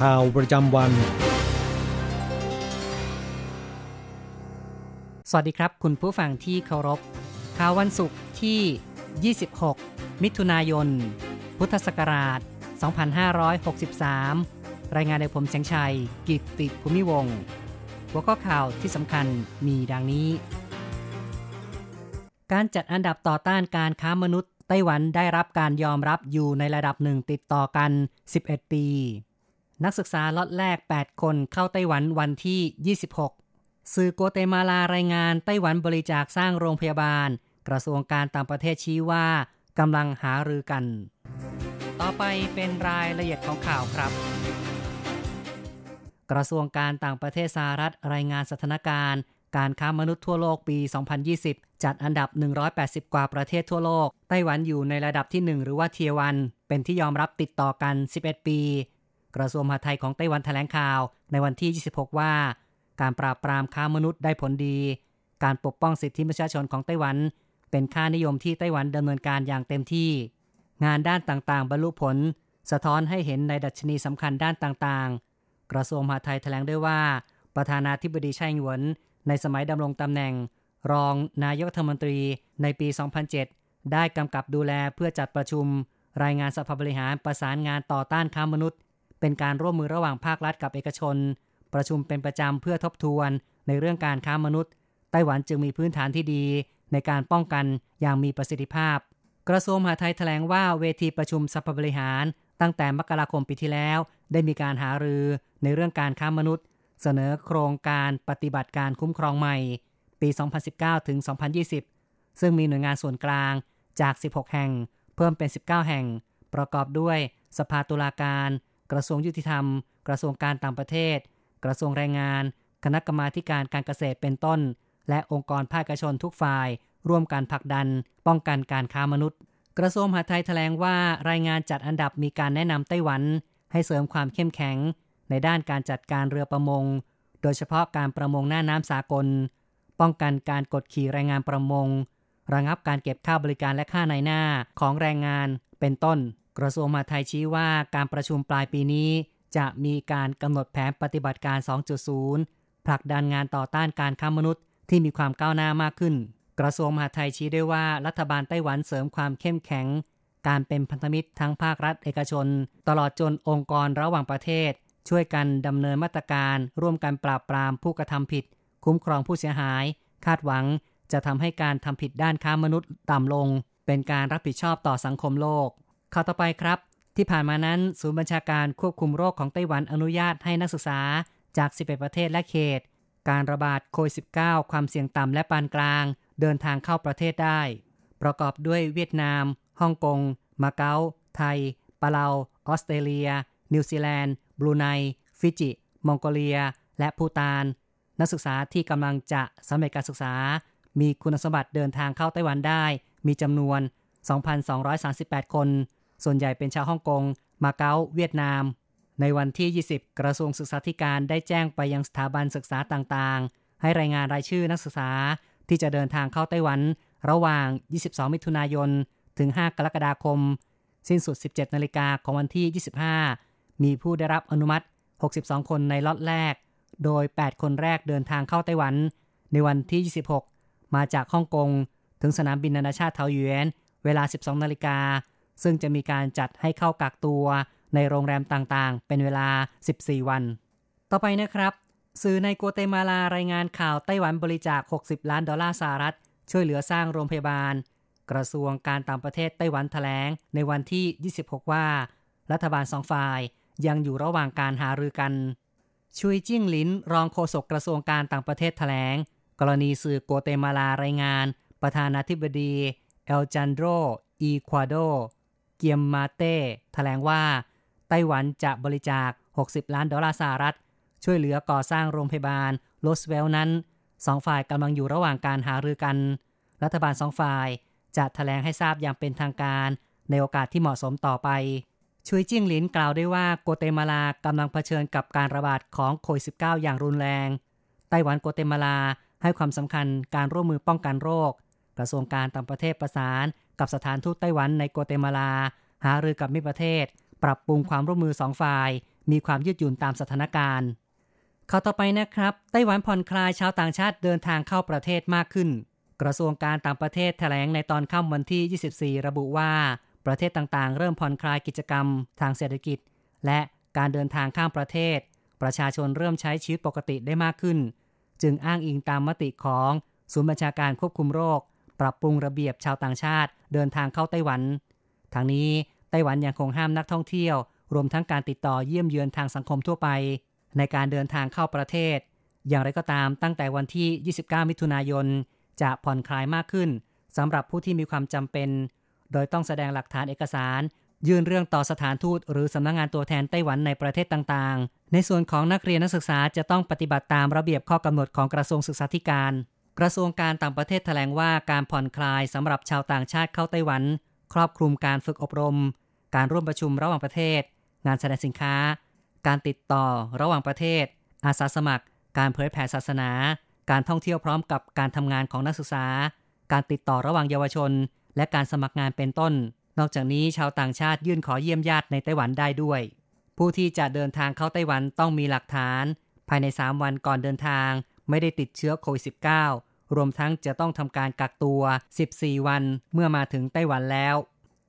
ข่าวประจำวัน สวัสดีครับ คุณผู้ฟังที่เคารพ ข่าววันศุกร์ที่ 26 มิถุนายน พุทธศักราช 2563 รายงานโดยผมแสงชัย กิตติภูมิวงศ์หัวข้อข่าวที่สำคัญมีดังนี้ การจัดอันดับต่อต้านการค้ามนุษย์ไต้หวันได้รับการยอมรับอยู่ในระดับหนึ่งติดต่อกัน 11 ปี นักศึกษาล็อตแรก 8 คนเข้าไต้หวันวันที่ 26 สื่อโกเตมาลารายงานไต้หวันบริจาคสร้างโรงพยาบาล กระทรวงการต่างประเทศชี้ว่ากำลังหารือกัน ต่อไปเป็นรายละเอียดของข่าวครับ กระทรวงการต่างประเทศสหรัฐรายงานสถานการณ์ การค้ามนุษย์ทั่วโลกปี 2020 จัดอันดับ 180 กว่าประเทศทั่วโลก ไต้หวันอยู่ในระดับที่ 1 หรือว่าเทียวัน เป็นที่ยอมรับติดต่อกัน 11 ปี กระทรวงมหาดไทยของไต้หวันแถลงข่าวในวันที่ 26 ว่า การปราบปรามค้ามนุษย์ได้ผลดี การปกป้องสิทธิประชาชนของไต้หวัน เป็นค่านิยมที่ไต้หวันดำเนินการอย่างเต็มที่ งานด้านต่างๆ บรรลุผล สะท้อนให้เห็นในดัชนีสำคัญด้านต่างๆ กระทรวงมหาดไทยแถลงด้วยว่า ประธานาธิบดีไช่หยวน ในสมัยดำรงตำแหน่ง รองนายกรัฐมนตรีในปี 2007 ได้กำกับดูแลเพื่อจัดประชุม รายงานสภาบริหารประสานงานต่อต้านค้ามนุษย์ เป็นการร่วมมือระหว่างภาครัฐกับเอกชน ประชุมเป็นประจำเพื่อทบทวน ในเรื่องการค้ามนุษย์ ไต้หวันจึงมีพื้นฐานที่ดี ในการป้องกันอย่างมีประสิทธิภาพ กระทรวงมหาดไทยแถลงว่าเวทีประชุมสภาบริหาร ตั้งแต่มกราคมปีที่แล้ว ได้มีการหารือในเรื่องการค้ามนุษย์ เสนอโครงการปฏิบัติการคุ้มครองใหม่ ปี 2019 ถึง 2020 ซึ่งมีหน่วยงานส่วนกลางจาก 16 แห่ง เพิ่มเป็น 19 แห่ง ประกอบด้วยสภาตุลาการ กระทรวงยุติธรรม กระทรวงการต่างประเทศ กระทรวงแรงงาน คณะกรรมาการการเกษตรเป็นต้น และองค์กรภาคเอกชนทุกฝ่าย ร่วมกันผลักดัน ป้องกันการค้ามนุษย์ กระทรวงมหาดไทยแถลงว่ารายงานจัดอันดับมีการแนะนำไต้หวัน ให้เสริมความเข้มแข็ง ในด้านการจัดการเรือประมง โดยเฉพาะการประมงหน้าน้ำสากล ป้องกันการกดขี่แรงงานประมง ระงับการเก็บค่าบริการและค่าในหน้าของแรงงานเป็นต้น กระทรวงมหาดไทยชี้ว่าการประชุมปลายปีนี้ จะมีการกำหนดแผนปฏิบัติการ 2.0 ผลักดันงานต่อต้านการค้ามนุษย์ที่มีความก้าวหน้ามากขึ้น กระทรวงมหาดไทยชี้ด้วยว่ารัฐบาลไต้หวันเสริมความเข้มแข็ง การเป็นพันธมิตรทั้งภาครัฐเอกชน ตลอดจนองค์กรระหว่างประเทศ ช่วยกันดำเนินมาตรการ ร่วมกันปราบปรามผู้กระทำผิด คุ้มครองผู้เสียหาย คาดหวังจะทำให้การทำผิดด้านค้ามนุษย์ต่ำลง เป็นการรับผิดชอบต่อสังคมโลก ข่าวต่อไปครับ ที่ผ่านมานั้น ศูนย์บัญชาการควบคุมโรคของไต้หวันอนุญาตให้นักศึกษาจาก 11 ประเทศและเขต การระบาดโควิด -19 ความเสี่ยงต่ำและปานกลาง เดินทางเข้าประเทศได้ ประกอบด้วยเวียดนาม ฮ่องกง มาเก๊า ไทย ปาเลา ออสเตรเลีย นิวซีแลนด์ บรูไน ฟิจิ มองโกเลีย และภูตาน นักศึกษาที่กำลังจะสำเร็จการศึกษา มีคุณสมบัติเดินทางเข้าไต้หวันได้ มีจำนวน 2,238 คน ส่วนใหญ่เป็นชาวฮ่องกง มาเก๊า เวียดนาม ในวันที่ 20 กระทรวงศึกษาธิการได้แจ้งไปยังสถาบันศึกษาต่างๆ ให้รายงานรายชื่อนักศึกษาที่จะเดินทางเข้าไต้หวัน ระหว่าง 22 มิถุนายน ถึง 5 กรกฎาคม สิ้นสุด 17 นาฬิกาของวันที่ 25 มีผู้ได้รับอนุมัติ 62 คนในล็อตแรก โดย 8 คนแรกเดินทางเข้าไต้หวัน ในวันที่ 26 มาจากฮ่องกง ถึงสนามบินนานาชาติเทาหยวน เวลา 12 นาฬิกา ซึ่งจะมีการจัดให้เข้ากักตัวในโรงแรมต่างๆ เป็นเวลา 14 วัน ต่อไปนะครับ สื่อในกัวเตมาลารายงานข่าวไต้หวันบริจาค 60 ล้านดอลลาร์สหรัฐ ช่วยเหลือสร้างโรงพยาบาล กระทรวงการต่างประเทศไต้หวันแถลง ในวันที่ 26 ว่า รัฐบาลสองฝ่ายยังอยู่ระหว่างการหารือกัน ชุยจิ้งลิน รองโฆษกกระทรวงการต่างประเทศแถลง กรณีสื่อกัวเตมาลารายงาน ประธานาธิบดี อเลฮานโดร เอดูอาร์โด เกียมมาเต้แถลงว่า ไต้หวันจะบริจาค 60 ล้านดอลลาร์สหรัฐ ช่วยเหลือก่อสร้างโรงพยาบาลโรสเวลนั้นสองฝ่ายกำลังอยู่ระหว่างการหารือกัน รัฐบาลสองฝ่ายจะแถลงให้ทราบอย่างเป็นทางการ ในโอกาสที่เหมาะสมต่อไปชุยจิ้งหลินกล่าวได้ว่ากัวเตมาลากำลังเผชิญกับการระบาดของโควิด -19 อย่างรุนแรง ไต้หวันโกเตมาลาให้ความสำคัญการร่วมมือป้องกันโรค กระทรวงการต่างประเทศประสาน กับสถานทูตไต้หวันในโกเตมาลา หารือกับมิตรประเทศ ปรับปรุงความร่วมมือสองฝ่าย มีความยืดหยุ่นตามสถานการณ์ข่าวต่อไปนะครับ ไต้หวันผ่อนคลายชาวต่างชาติเดินทางเข้าประเทศมากขึ้น กระทรวงการต่างประเทศแถลงในตอนค่ำวันที่ 24 ระบุว่า ประเทศต่างๆ เริ่มผ่อนคลายกิจกรรม ทางเศรษฐกิจ และการเดินทางข้ามประเทศ ประชาชนเริ่มใช้ชีวิตปกติได้มากขึ้น จึงอ้างอิงตามมติของศูนย์บัญชาการควบคุมโรค ปรับปรุงระเบียบชาวต่างชาติ เดินทางเข้าไต้หวัน ทางนี้ไต้หวันยังคงห้ามนักท่องเที่ยว รวมทั้งการติดต่อเยี่ยมเยือนทางสังคมทั่วไป ในการเดินทางเข้าประเทศ อย่างไรก็ตามตั้งแต่วันที่ 29 มิถุนายน จะผ่อนคลายมากขึ้นสำหรับผู้ที่มีความจำเป็น โดยต้องแสดงหลักฐานเอกสาร ยื่นเรื่องต่อสถานทูต หรือสำนักงงานตัวแทนไต้หวันในประเทศต่างๆ ในส่วนของนักเรียนนักศึกษาจะต้องปฏิบัติตามระเบียบข้อกำหนดของกระทรวงศึกษาธิการ กระทรวงการต่างประเทศแถลงว่าการผ่อนคลายสำหรับชาวต่างชาติเข้าไต้หวัน ครอบคลุมการฝึกอบรม การร่วมประชุมระหว่างประเทศ งานแสดงสินค้า การติดต่อระหว่างประเทศ อาสาสมัคร การเผยแผ่ศาสนา การท่องเที่ยวพร้อมกับการทำงานของนักศึกษา การติดต่อระหว่างเยาวชน และการสมัครงานเป็นต้น นอกจากนี้ชาวต่างชาติยื่นขอเยี่ยมญาติในไต้หวันได้ด้วย ผู้ที่จะเดินทางเข้าไต้หวันต้องมีหลักฐาน ภายใน 3 วันก่อนเดินทาง ไม่ได้ติดเชื้อโควิด -19 รวมทั้งจะต้องทำการกักตัว 14 วันเมื่อมาถึงไต้หวันแล้ว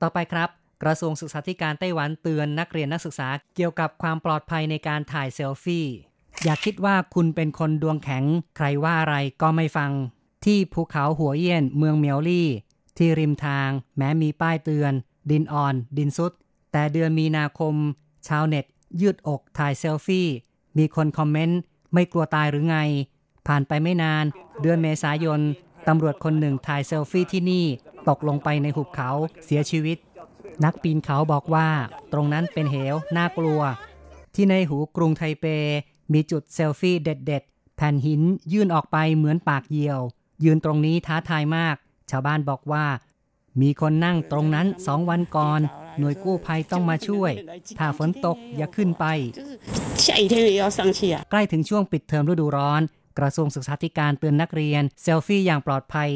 ต่อไปครับ กระทรวงศึกษาธิการไต้หวันเตือนนักเรียนนักศึกษาเกี่ยวกับความปลอดภัยในการถ่ายเซลฟี่ อย่าคิดว่าคุณเป็นคนดวงแข็ง ใครว่าอะไรก็ไม่ฟัง ที่ภูเขาหัวเยี่ยนเมืองเมียวลี่ ที่ริมทาง แม้มีป้ายเตือน ดินอ่อน ดินสุด แต่เดือนมีนาคม ชาวเน็ต ยืดอกถ่ายเซลฟี่ มีคนคอมเมนต์ไม่กลัวตายหรือไง ผ่านไปไม่นาน เดือนเมษายนตำรวจคนหนึ่งถ่ายเซลฟี่ที่นี่ ตกลงไปในหุบเขาเสียชีวิต นักปีนเขาบอกว่า ตรงนั้นเป็นเหวน่ากลัว ที่ในหูกรุงไทเป มีจุดเซลฟี่เด็ด ๆ แผ่นหินยื่นออกไปเหมือนปากเหยี่ยว ยืนตรงนี้ท้าทายมาก ชาวบ้านบอกว่า มีคนนั่งตรงนั้นสองวันก่อน หน่วยกู้ภัยต้องมาช่วย ถ้าฝนตกอย่าขึ้นไป ใกล้ถึงช่วงปิดเทอมฤดูร้อน กระทรวงศึกษาธิการเตือนนักเรียน เซลฟี่อย่างปลอดภัย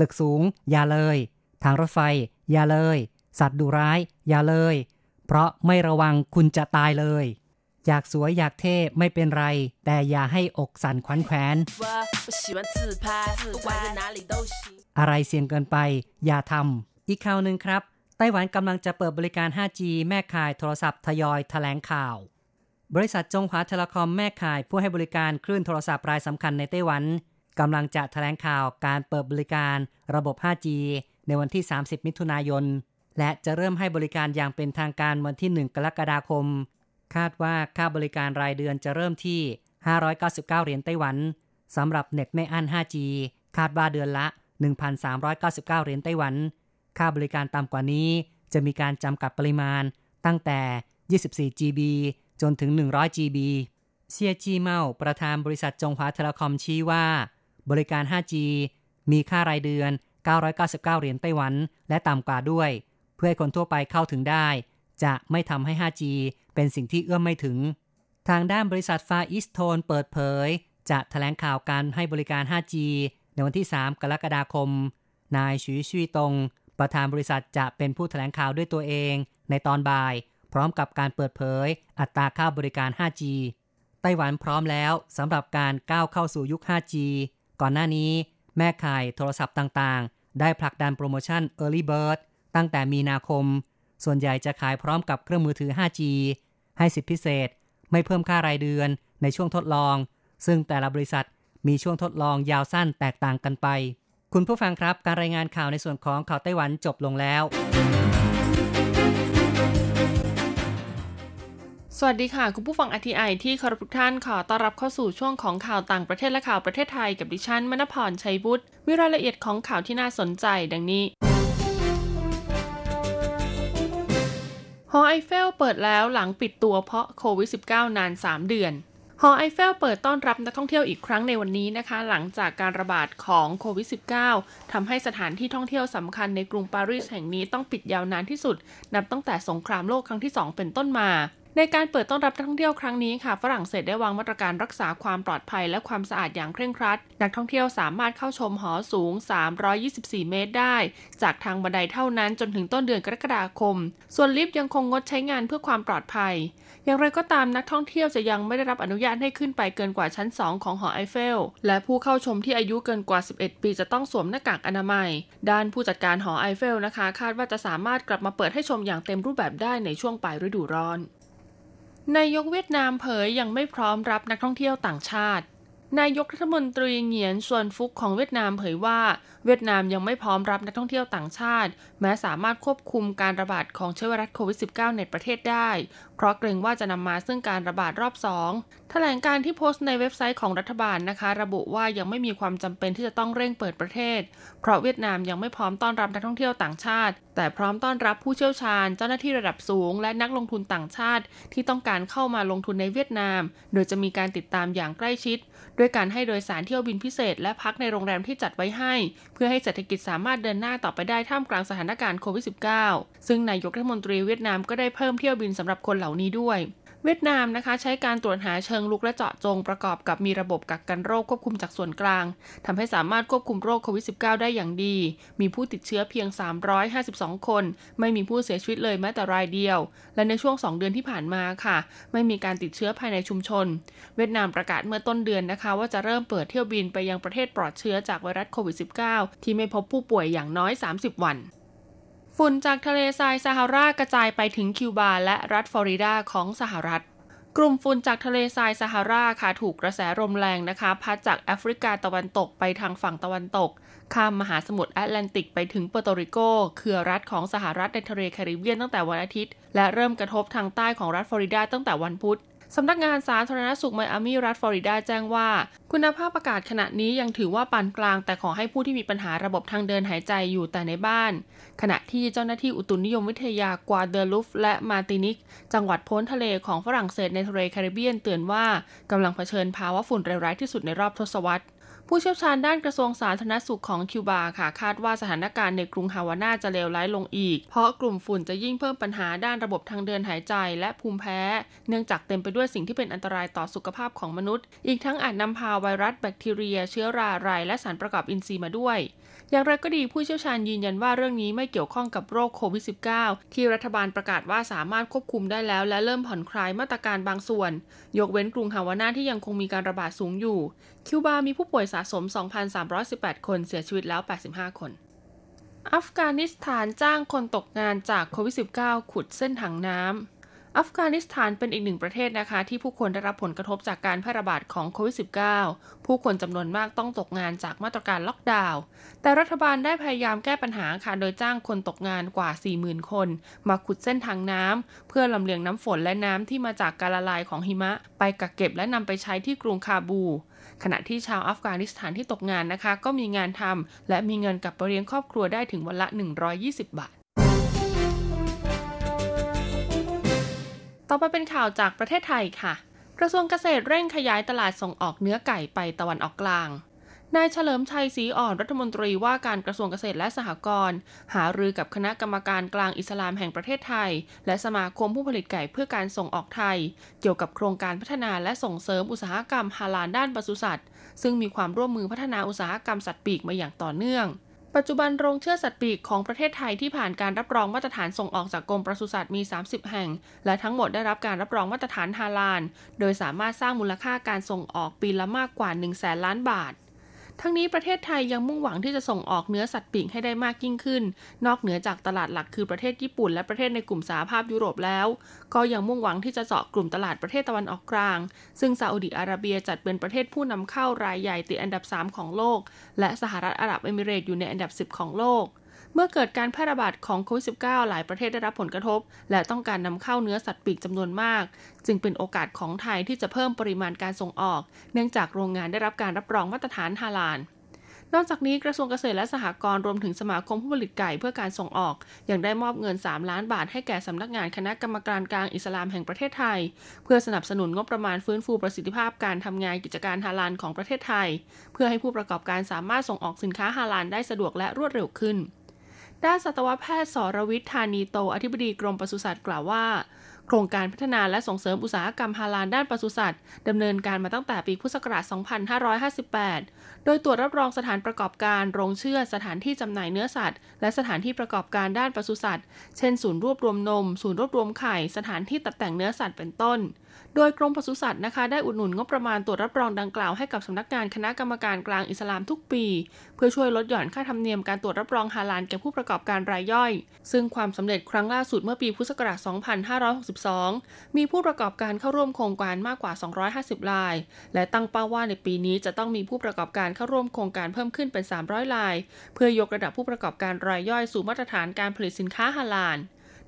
ตึกสูง อย่าเลย ทางรถไฟ อย่าเลย สัตว์ดุร้าย อย่าเลย เพราะไม่ระวังคุณจะตายเลย อยากสวยอยากเท่ไม่เป็นไร แต่อย่าให้อกสั่นขวัญแขวนอะไรเสี่ยงเกินไป อย่าทำอีกข่าวหนึ่งครับ ไต้หวันกำลังจะเปิดบริการ 5G แม่ข่ายโทรศัพท์ทยอยแถลงข่าว บริษัทจงหวาเทเลคอมแม่ข่ายผู้ให้บริการคลื่นโทรศัพท์รายสำคัญในไต้หวันกำลังจะแถลงข่าวการเปิดบริการระบบ 5G ในวันที่ 30 มิถุนายน และจะเริ่มให้บริการอย่างเป็นทางการวันที่ 1 กรกฎาคม คาดว่าค่าบริการรายเดือนจะเริ่มที่ 599 เหรียญไต้หวันสำหรับเน็ตไม่อั้น 5G คาดว่าเดือนละ 1,399 เหรียญไต้หวัน ค่าบริการต่ำกว่านี้จะมีการจำกัดปริมาณตั้งแต่ 24 GB จนถึง 100 GB เซียจีเมาประธานบริษัทจงหวาเทเลคอมชี้ว่า บริการ 5G มีค่ารายเดือน 999 เหรียญไต้หวัน และต่ำกว่าด้วย เพื่อให้คนทั่วไปเข้าถึงได้ จะไม่ทำให้ 5G เป็นสิ่งที่เอื้อมไม่ถึง ทางด้านบริษัทฟาอิสโทนเปิดเผย จะแถลงข่าวการให้บริการ 5G ในวันที่ 3 กรกฎาคม นายชุยชุยตง ประธานบริษัทจะเป็นผู้แถลงข่าวด้วยตัวเอง ในตอนบ่าย พร้อมกับการเปิดเผย อัตราค่าบริการ 5G ไต้หวันพร้อมแล้วสำหรับการก้าวเข้าสู่ยุค 5G ก่อนหน้านี้ แม่ข่ายโทรศัพท์ต่างๆ ได้ผลักดันโปรโมชั่น Early Bird ตั้งแต่มีนาคม ส่วนใหญ่จะขายพร้อมกับเครื่องมือถือ 5G ให้สิทธิพิเศษ ไม่เพิ่มค่ารายเดือนในช่วงทดลอง ซึ่งแต่ละบริษัทมีช่วงทดลองยาวสั้นแตกต่างกันไป คุณผู้ฟังครับ การรายงานข่าวในส่วนของข่าวไต้หวันจบลงแล้ว สวัสดีค่ะคุณผู้ฟังอทีไอที่เคารพทุกท่านขอต้อนรับเข้าสู่ช่วงของข่าวต่างประเทศและข่าวประเทศไทยกับดิฉันมณพรชัยบุตรมีรายละเอียดของข่าวที่น่าสนใจดังนี้หอไอเฟลเปิดแล้วหลังปิดตัวเพราะโควิด -19 นาน 3 เดือนหอไอเฟลเปิดต้อนรับนักท่องเที่ยวอีกครั้งในวันนี้นะคะ หลังจากการระบาดของโควิด -19 ทำให้สถานที่ท่องเที่ยวสำคัญในกรุงปารีสแห่งนี้ต้องปิดยาวนานที่สุด นับตั้งแต่สงครามโลกครั้งที่ 2 เป็นต้นมา ในการเปิดต้อนรับนักท่องเที่ยวครั้งนี้ค่ะ ฝรั่งเศสได้วางมาตรการรักษาความปลอดภัยและความสะอาดอย่างเคร่งครัด นักท่องเที่ยวสามารถเข้าชมหอสูง 324 เมตรได้ จากทางบันไดเท่านั้นจนถึงต้นเดือนกรกฎาคม ส่วนลิฟต์ยังคงงดใช้งานเพื่อความปลอดภัย อย่างไรก็ตามนักท่องเที่ยวจะยังไม่ได้รับอนุญาตให้ขึ้นไปเกินกว่าชั้น 2 ของหอไอเฟล และผู้เข้าชมที่อายุเกินกว่า 11 ปีจะต้องสวมหน้ากากอนามัย ด้านผู้จัดการหอไอเฟลนะคะ คาดว่าจะสามารถกลับมาเปิดให้ชมอย่างเต็มรูปแบบได้ในช่วงปลายฤดูร้อน นายกเวียดนามเผยยังไม่พร้อมรับนักท่องเที่ยวต่างชาติ นายกรัฐมนตรีเหงียนซวนฟุกของเวียดนามเผยว่า เวียดนามยังไม่พร้อมรับนักท่องเที่ยวต่างชาติ แม้สามารถควบคุมการระบาดของเชื้อไวรัสโควิด -19 ในประเทศได้ เพราะเกรงว่าจะนำมาซึ่งการระบาดรอบสองแถลงการณ์ที่โพสต์ในเว็บไซต์ของรัฐบาลนะคะ ระบุว่ายังไม่มีความจำเป็นที่จะต้องเร่งเปิดประเทศ เพราะเวียดนามยังไม่พร้อมต้อนรับนักท่องเที่ยวต่างชาติ แต่พร้อมต้อนรับผู้เชี่ยวชาญ เจ้าหน้าที่ระดับสูง และนักลงทุนต่างชาติ ที่ต้องการเข้ามาลงทุนในเวียดนาม โดยจะมีการติดตามอย่างใกล้ชิดด้วยการให้โดยสารเที่ยวบินพิเศษ และพักในโรงแรมที่จัดไว้ให้ เพื่อให้เศรษฐกิจสามารถเดินหน้าต่อไปได้ท่ามกลางสถานการณ์โควิด -19 ซึ่งนายกรัฐมนตรีเวียดนามก็ได้เพิ่มเที่ยวบินสำหรับคนเหล่านี้ด้วย เวียดนามนะคะ ใช้การตรวจหาเชิงลุกและเจาะจงประกอบกับมีระบบกักกันโรคควบคุมจากส่วนกลางทำให้สามารถควบคุมโรคโควิด -19 ได้อย่างดี มีผู้ติดเชื้อเพียง 352 คน ไม่มีผู้เสียชีวิตเลยแม้แต่รายเดียว และในช่วง 2 เดือนที่ผ่านมาค่ะ ไม่มีการติดเชื้อภายในชุมชน เวียดนามประกาศเมื่อต้นเดือนนะคะ ว่าจะเริ่มเปิดเที่ยวบินไปยังประเทศปลอดเชื้อจากไวรัสโควิด -19 ที่ไม่พบผู้ป่วยอย่างน้อย 30 วัน ฝุ่นจากทะเลทรายซาฮารากระจายไปถึงคิวบาและรัฐฟลอริดาของสหรัฐ กลุ่มฝุ่นจากทะเลทรายซาฮาราค่ะถูกกระแสลมแรงนะคะ พัดจากแอฟริกาตะวันตกไปทางฝั่งตะวันตก ข้ามมหาสมุทรแอตแลนติกไปถึงเปอร์โตริโกเครือรัฐของสหรัฐในทะเลแคริบเบียนตั้งแต่วันอาทิตย์ และเริ่มกระทบทางใต้ของรัฐฟลอริดาตั้งแต่วันพุธ สำนักงานสาธารณสุขไมอามีรัฐฟลอริดาแจ้งว่า คุณภาพอากาศขณะนี้ยังถือว่าปานกลาง แต่ขอให้ผู้ที่มีปัญหาระบบทางเดินหายใจอยู่แต่ในบ้าน ขณะที่เจ้าหน้าที่อุตุนิยมวิทยากวาเดลุฟและมาตินิก จังหวัดโพ้นทะเลของฝรั่งเศสในทะเลแคริบเบียนเตือนว่ากำลังเผชิญภาวะฝุ่นร้ายที่สุดในรอบทศวรรษ ผู้เชี่ยวชาญด้านกระทรวงสาธารณสุขของคิวบาค่ะ คาดว่าสถานการณ์ในกรุงฮาวาน่าจะเลวร้ายลงอีก เพราะกลุ่มฝุ่นจะยิ่งเพิ่มปัญหาด้านระบบทางเดินหายใจและภูมิแพ้ เนื่องจากเต็มไปด้วยสิ่งที่เป็นอันตรายต่อสุขภาพของมนุษย์ อีกทั้งอาจนำพาไวรัสแบคทีเรีย เชื้อราไรและสารประกอบอินทรีย์มาด้วย อย่างไรก็ดีผู้เชี่ยวชาญยืนยันว่าเรื่องนี้ไม่เกี่ยวข้องกับโรคโควิด -19 ที่รัฐบาลประกาศว่าสามารถควบคุมได้แล้ว และเริ่มผ่อนคลายมาตรการบางส่วน ยกเว้นกรุงฮาวาน่าที่ยังคงมีการระบาดสูงอยู่ คิวบามีผู้ป่วยสะสม 2,318 คนเสียชีวิตแล้ว 85 คน อัฟกานิสถานจ้างคนตกงานจากโควิด -19 ขุดเส้นถังน้ำ อัฟกานิสถานเป็นอีกหนึ่งประเทศนะคะ ที่ผู้คนได้รับผลกระทบจากการแพร่ระบาดของโควิด -19 ผู้คนจำนวนมากต้องตกงานจากมาตรการล็อกดาวน์ แต่รัฐบาลได้พยายามแก้ปัญหาค่ะ โดยจ้างคนตกงานกว่า 40,000 คน มาขุดเส้นทางน้ำเพื่อลำเลียงน้ำฝนและน้ำที่มาจากการละลายของหิมะ ไปกักเก็บและนำไปใช้ที่กรุงคาบู ขณะที่ชาวอัฟกานิสถานที่ตกงานนะคะ ก็มีงานทำและมีเงินกลับไปเลี้ยงครอบครัวได้ถึงวันละ 120 บาทต่อไปเป็นข่าวจากประเทศไทยค่ะ กระทรวงเกษตรเร่งขยายตลาดส่งออกเนื้อไก่ไปตะวันออกกลาง นายเฉลิมชัยศรีอ่อนรัฐมนตรีว่าการกระทรวงเกษตรและสหกรณ์หารือกับคณะกรรมการกลางอิสลามแห่งประเทศไทย และสมาคมผู้ผลิตไก่เพื่อการส่งออกไทย เกี่ยวกับโครงการพัฒนาและส่งเสริมอุตสาหกรรมฮาลาลด้านปศุสัตว์ ซึ่งมีความร่วมมือพัฒนาอุตสาหกรรมสัตว์ปีกมาอย่างต่อเนื่องปัจจุบันโรงเชือสัตว์ปีกของประเทศไทยที่ผ่านการรับรองมาตรฐานส่งออกจากกรมปศุสัตว์มี 30 แห่ง และทั้งหมดได้รับการรับรองมาตรฐานฮาลาล โดยสามารถสร้างมูลค่าการส่งออกปีละมากกว่า 1 0 0 0 0แสนล้านบาท ทั้งนี้ประเทศไทยยังมุ่งหวังที่จะส่งออกเนื้อสัตว์ปีกให้ได้มากยิ่งขึ้น นอกเหนือจากตลาดหลักคือประเทศญี่ปุ่น และประเทศในกลุ่มสหภาพยุโรปแล้ว ก็ยังมุ่งหวังที่จะเจาะกลุ่มตลาดประเทศตะวันออกกลาง ซึ่งซาอุดิอาระเบียจัดเป็นประเทศผู้นำเข้ารายใหญ่ติดอันดับ 3 ของโลก และสหรัฐอาหรับเอมิเรตอยู่ในอันดับ 10 ของโลก เมื่อเกิดการแพร่ระบาดของโควิด -19 หลายประเทศได้รับผลกระทบ และต้องการนำเข้าเนื้อสัตว์ปีกจำนวนมาก จึงเป็นโอกาสของไทยที่จะเพิ่มปริมาณการส่งออก เนื่องจากโรงงานได้รับการรับรองมาตรฐานฮาลาลนอกจากนี้กระทรวงเกษตรและสหกรณ์รวมถึงสมาคมผู้ผลิตไก่เพื่อการส่งออกยังได้มอบเงิน 3 ล้านบาทให้แก่สำนักงานคณะกรรมการกลางอิสลามแห่งประเทศไทย เพื่อสนับสนุนงบประมาณฟื้นฟูประสิทธิภาพการทำงานกิจการฮาลาลของประเทศไทย เพื่อให้ผู้ประกอบการสามารถส่งออกสินค้าฮาลาลได้สะดวกและรวดเร็วขึ้น ด้านสัตวแพทย์สรวิทย์ธานีโต อธิบดีกรมปศุสัตว์กล่าวว่า โครงการพัฒนาและส่งเสริมอุตสาหกรรมฮาลาลด้านปศุสัตว์ดำเนินการมาตั้งแต่ปีพุทธศักราช 2558 โดยตรวจรับรองสถานประกอบการ โรงเชื่อ สถานที่จำหน่ายเนื้อสัตว์ และสถานที่ประกอบการด้านปศุสัตว์ เช่น ศูนย์รวบรวมนม ศูนย์รวบรวมไข่ สถานที่ตัดแต่งเนื้อสัตว์เป็นต้น โดยกรมปศุสัตว์นะคะได้อุดหนุนงบประมาณตรวจรับรองดังกล่าวให้กับสำนักงานคณะกรรมการกลางอิสลามทุกปี เพื่อช่วยลดหย่อนค่าธรรมเนียมการตรวจรับรองฮาลาลแก่ผู้ประกอบการรายย่อย ซึ่งความสำเร็จครั้งล่าสุดเมื่อปีพุทธศักราช 2562 มีผู้ประกอบการเข้าร่วมโครงการมากกว่า 250 ราย และตั้งเป้าว่าในปีนี้จะต้องมีผู้ประกอบการเข้าร่วมโครงการเพิ่มขึ้นเป็น 300 ราย เพื่อยกระดับผู้ประกอบการรายย่อยสู่มาตรฐานการผลิตสินค้าฮาลาล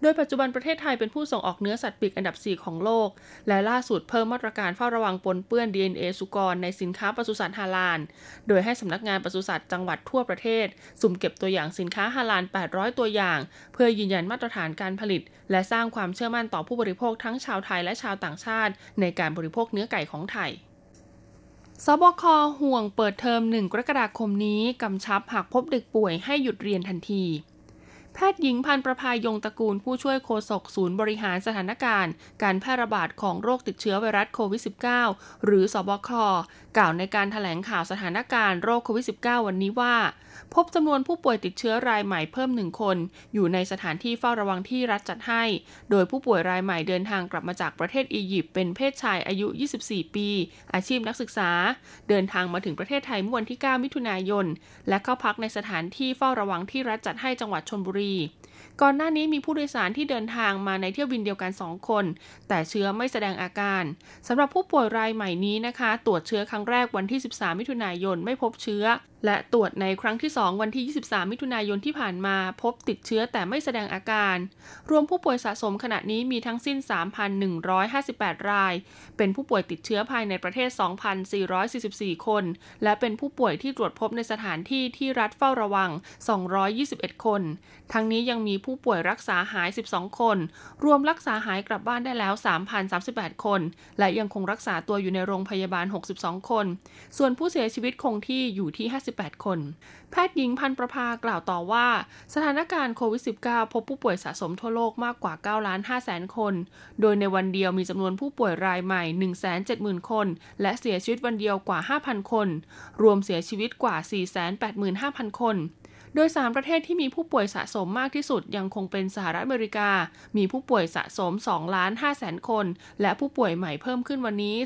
โดยปัจจุบันประเทศไทยเป็นผู้ส่งออกเนื้อสัตว์ปีกอันดับ 4 ของโลก และล่าสุดเพิ่มมาตรการเฝ้าระวังปนเปื้อน DNA สุกรในสินค้าปศุสัตว์ฮาลาล โดยให้สำนักงานปศุสัตว์จังหวัดทั่วประเทศ สุ่มเก็บตัวอย่างสินค้าฮาลาล 800 ตัวอย่าง เพื่อยืนยันมาตรฐานการผลิต และสร้างความเชื่อมั่นต่อผู้บริโภคทั้งชาวไทยและชาวต่างชาติ ในการบริโภคเนื้อไก่ของไทยสบคห่วงเปิดเทอม 1 กรกฎาคมนี้ กำชับหากพบเด็กป่วยให้หยุดเรียนทันที แพทย์หญิงพันประภายงตระกูลผู้ช่วยโฆษกศูนย์บริหารสถานการณ์ การแพร่ระบาดของโรคติดเชื้อไวรัสโควิด -19 หรือสบค กล่าวในการถแถลงข่าวสถานการณ์โรคโควิด -19 วันนี้ว่า พบจำนวนผู้ป่วยติดเชื้อรายใหม่เพิ่มหนึ่งคน อยู่ในสถานที่เฝ้าระวังที่รัฐจัดให้ โดยผู้ป่วยรายใหม่เดินทางกลับมาจากประเทศอียิปต์เป็นเพศชายอายุ 24 ปี อาชีพนักศึกษา เดินทางมาถึงประเทศไทยเมื่อวันที่ 9 มิถุนายน และเข้าพักในสถานที่เฝ้าระวังที่รัฐจัดให้จังหวัดชลบุรี ก่อนหน้านี้มีผู้โดยสารที่เดินทางมาในเที่ยวบินเดียวกัน 2 คน แต่เชื้อไม่แสดงอาการสำหรับผู้ป่วยรายใหม่นี้นะคะ ตรวจเชื้อครั้งแรกวันที่ 13 มิถุนายนไม่พบเชื้อ และตรวจในครั้งที่ 2 วันที่ 23 มิถุนายนที่ผ่านมาพบติดเชื้อแต่ไม่แสดงอาการ รวมผู้ป่วยสะสมขณะนี้มีทั้งสิ้น 3,158 ราย เป็นผู้ป่วยติดเชื้อภายในประเทศ 2,444 คน และเป็นผู้ป่วยที่ตรวจพบในสถานที่ที่รัฐเฝ้าระวัง 221 คน ทั้งนี้ยังมีผู้ป่วยรักษาหาย 12 คน รวมรักษาหายกลับบ้านได้แล้ว 3,038 คน และยังคงรักษาตัวอยู่ในโรงพยาบาล 62 คน ส่วนผู้เสียชีวิตคงที่อยู่ที่ 50 58คน แพทย์หญิงพันประภากล่าวต่อว่า สถานการณ์โควิด -19 พบผู้ป่วยสะสมทั่วโลกมากกว่า9ล้าน5แสนคน โดยในวันเดียวมีจำนวนผู้ป่วยรายใหม่ 170,000 คน และเสียชีวิตวันเดียวกว่า 5,000 คน รวมเสียชีวิตกว่า 485,000 คน โดย 3 ประเทศที่มีผู้ป่วยสะสมมากที่สุดยังคงเป็นสหรัฐอเมริกา มีผู้ป่วยสะสม2ล้าน5แสนคน และผู้ป่วยใหม่เพิ่มขึ้นวันนี้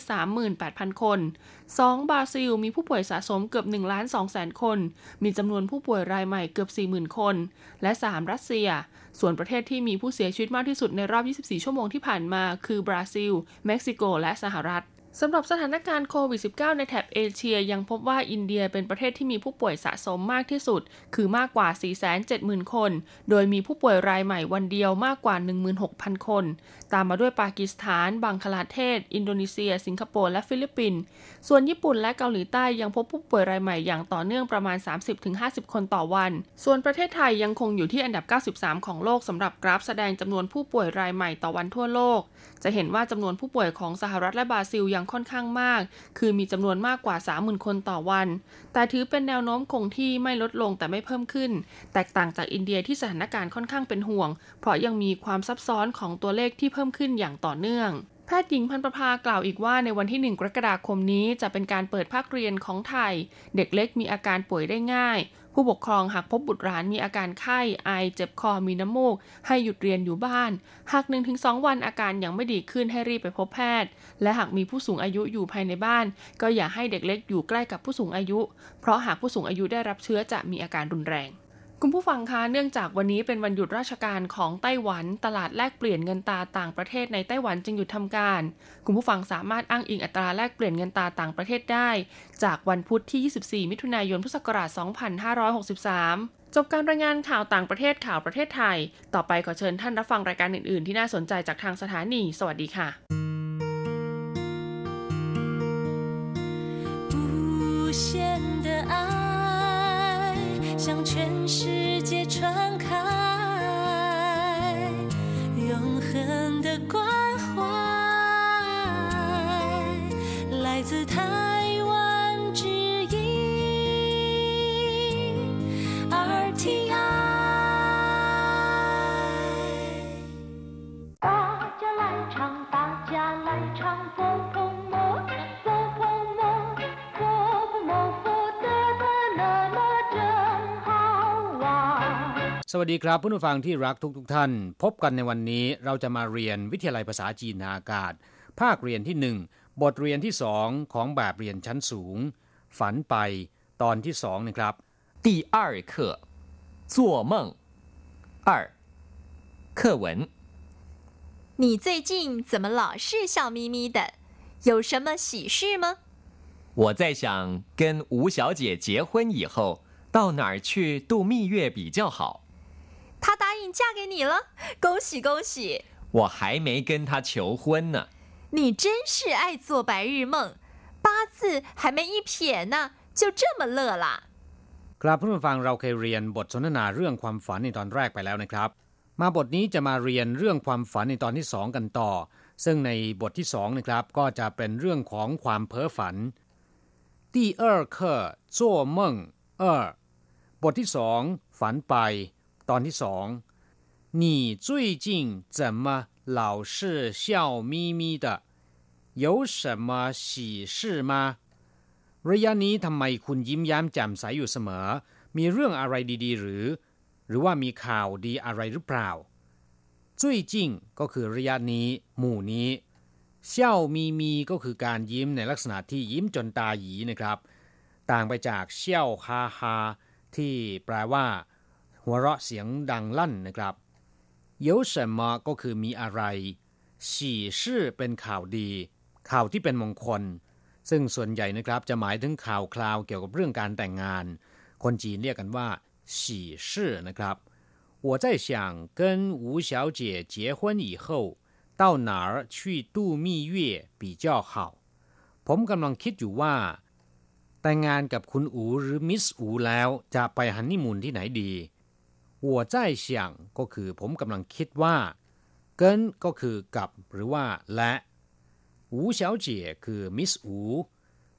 38,000 คน 2. บราซิล มีผู้ป่วยสะสมเกือบ1ล้าน2แสนคน มีจำนวนผู้ป่วยรายใหม่เกือบ 40,000 คน และ 3. รัสเซีย ส่วนประเทศที่มีผู้เสียชีวิตมากที่สุดในรอบ 24 ชั่วโมงที่ผ่านมา คือบราซิล เม็กซิโก และสหรัฐ สำหรับสถานการณ์โควิด -19 ในแถบเอเชียยังพบว่าอินเดียเป็นประเทศที่มีผู้ป่วยสะสมมากที่สุด คือมากกว่า 470,000 คน โดยมีผู้ป่วยรายใหม่วันเดียวมากกว่า 16,000 คน ตามมาด้วยปากีสถาน บังคลาเทศ อินโดนีเซีย สิงคโปร์และฟิลิปปินส์ ส่วนญี่ปุ่นและเกาหลีใต้ยังพบผู้ป่วยรายใหม่อย่างต่อเนื่องประมาณ 30-50 คนต่อวัน ส่วนประเทศไทยยังคงอยู่ที่อันดับ 93 ของโลกสำหรับกราฟแสดงจำนวนผู้ป่วยรายใหม่ต่อวันทั่วโลก จะเห็นว่าจำนวนผู้ป่วยของสหรัฐและบราซิลยังค่อนข้างมาก คือมีจำนวนมากกว่า 30,000 คนต่อวัน แต่ถือเป็นแนวโน้มคงที่ไม่ลดลงแต่ไม่เพิ่มขึ้น แตกต่างจากอินเดียที่สถานการณ์ค่อนข้างเป็นห่วง เพราะยังมีความซับซ้อนของตัวเลขที่เพิ่มขึ้นอย่างต่อเนื่องแพทย์หญิงพันประภากล่าวอีกว่าในวันที่ 1 กรกฎาคมนี้จะเป็นการเปิดภาคเรียนของไทย เด็กเล็กมีอาการป่วยได้ง่าย ผู้ปกครองหากพบบุตรหลานมีอาการไข้ ไอ เจ็บคอ มีน้ำมูก ให้หยุดเรียนอยู่บ้าน หาก 1-2 วันอาการยังไม่ดีขึ้นให้รีบไปพบแพทย์ และหากมีผู้สูงอายุอยู่ภายในบ้าน ก็อย่าให้เด็กเล็กอยู่ใกล้กับผู้สูงอายุ เพราะหากผู้สูงอายุได้รับเชื้อจะมีอาการรุนแรง คุณผู้ฟังคะ เนื่องจากวันนี้เป็นวันหยุดราชการของไต้หวัน ตลาดแลกเปลี่ยนเงินตาต่างประเทศในไต้หวันจึงหยุดทำการ คุณผู้ฟังสามารถอ้างอิงอัตราแลกเปลี่ยนเงินตาต่างประเทศได้ จากวันพุธที่ 24 มิถุนายน พุทธศักราช 2563 จบการรายงานข่าวต่างประเทศข่าวประเทศไทย ต่อไปขอเชิญท่านรับฟังรายการอื่น ๆ ที่น่าสนใจจากทางสถานี สวัสดีค่ะ的爱向全世界传开，永恒的关怀来自太 สวัสดีครับผู้ฟังที่รักทุกทท่าน พบกันในวันนี้เราจะมาเรียนวิทยาลัยภาษาจีนทางอากาศ ภาคเรียนที่หนึ่งบทเรียนที่สองของแบบเรียนชั้นสูง ฝันไปตอนที่สองนะครับ 第二课做梦二课文你最近怎么老是笑眯眯的？有什么喜事吗？我在想跟吴小姐结婚以后到哪儿去度蜜月比较好 她答应嫁给你了，恭喜恭喜！我还没跟她求婚呢你真是爱做白日梦，八字还没一撇呢，就这么乐啦？ ครับผู้ฟังเราเคยเรียนบทสนทนาเรื่องความฝันในตอนแรกไปแล้วนะครับ มาบทนี้จะมาเรียนเรื่องความฝันในตอนที่สองกันต่อ ซึ่งในบทที่สองนะครับก็จะเป็นเรื่องของความเพ้อฝัน第二课做梦二บทที่สองฝันไป ตอนที่สอง你最近怎么老是笑眯眯的有什么喜事吗ระยะนี้ทำไมคุณยิ้มแย้มแจ่มใสอยู่เสมอ มีเรื่องอะไรดีๆ หรือ หรือว่ามีข่าวดีอะไรหรือเปล่าจุ้ยจิ้งก็คือระยะนี้ หมู่นี้เซี่ยวมีมีก็คือการยิ้มในลักษณะที่ยิ้มจนตาหยีนะครับ ต่างไปจากเซี่ยวฮาฮาที่แปลว่า หัวเราะเสียงดังลั่นนะครับ有什么ก็คือมีอะไร喜事เป็นข่าวดี ข่าวที่เป็นมงคล ซึ่งส่วนใหญ่นะครับจะหมายถึงข่าวคราวเกี่ยวกับเรื่องการแต่งงาน คนจีนเรียกกันว่า喜事นะครับ我在想跟吴小姐结婚以后到哪儿去度蜜月比较好ผมกำลังคิดอยู่ว่า แต่งงานกับคุณอูหรือมิสอูแล้วจะไปฮันนีมูนที่ไหนดี หัวใจเสียงก็คือผมกำลังคิดว่า เกินก็คือกับหรือว่าและอูเฉาเจี๋ยคือมิสอู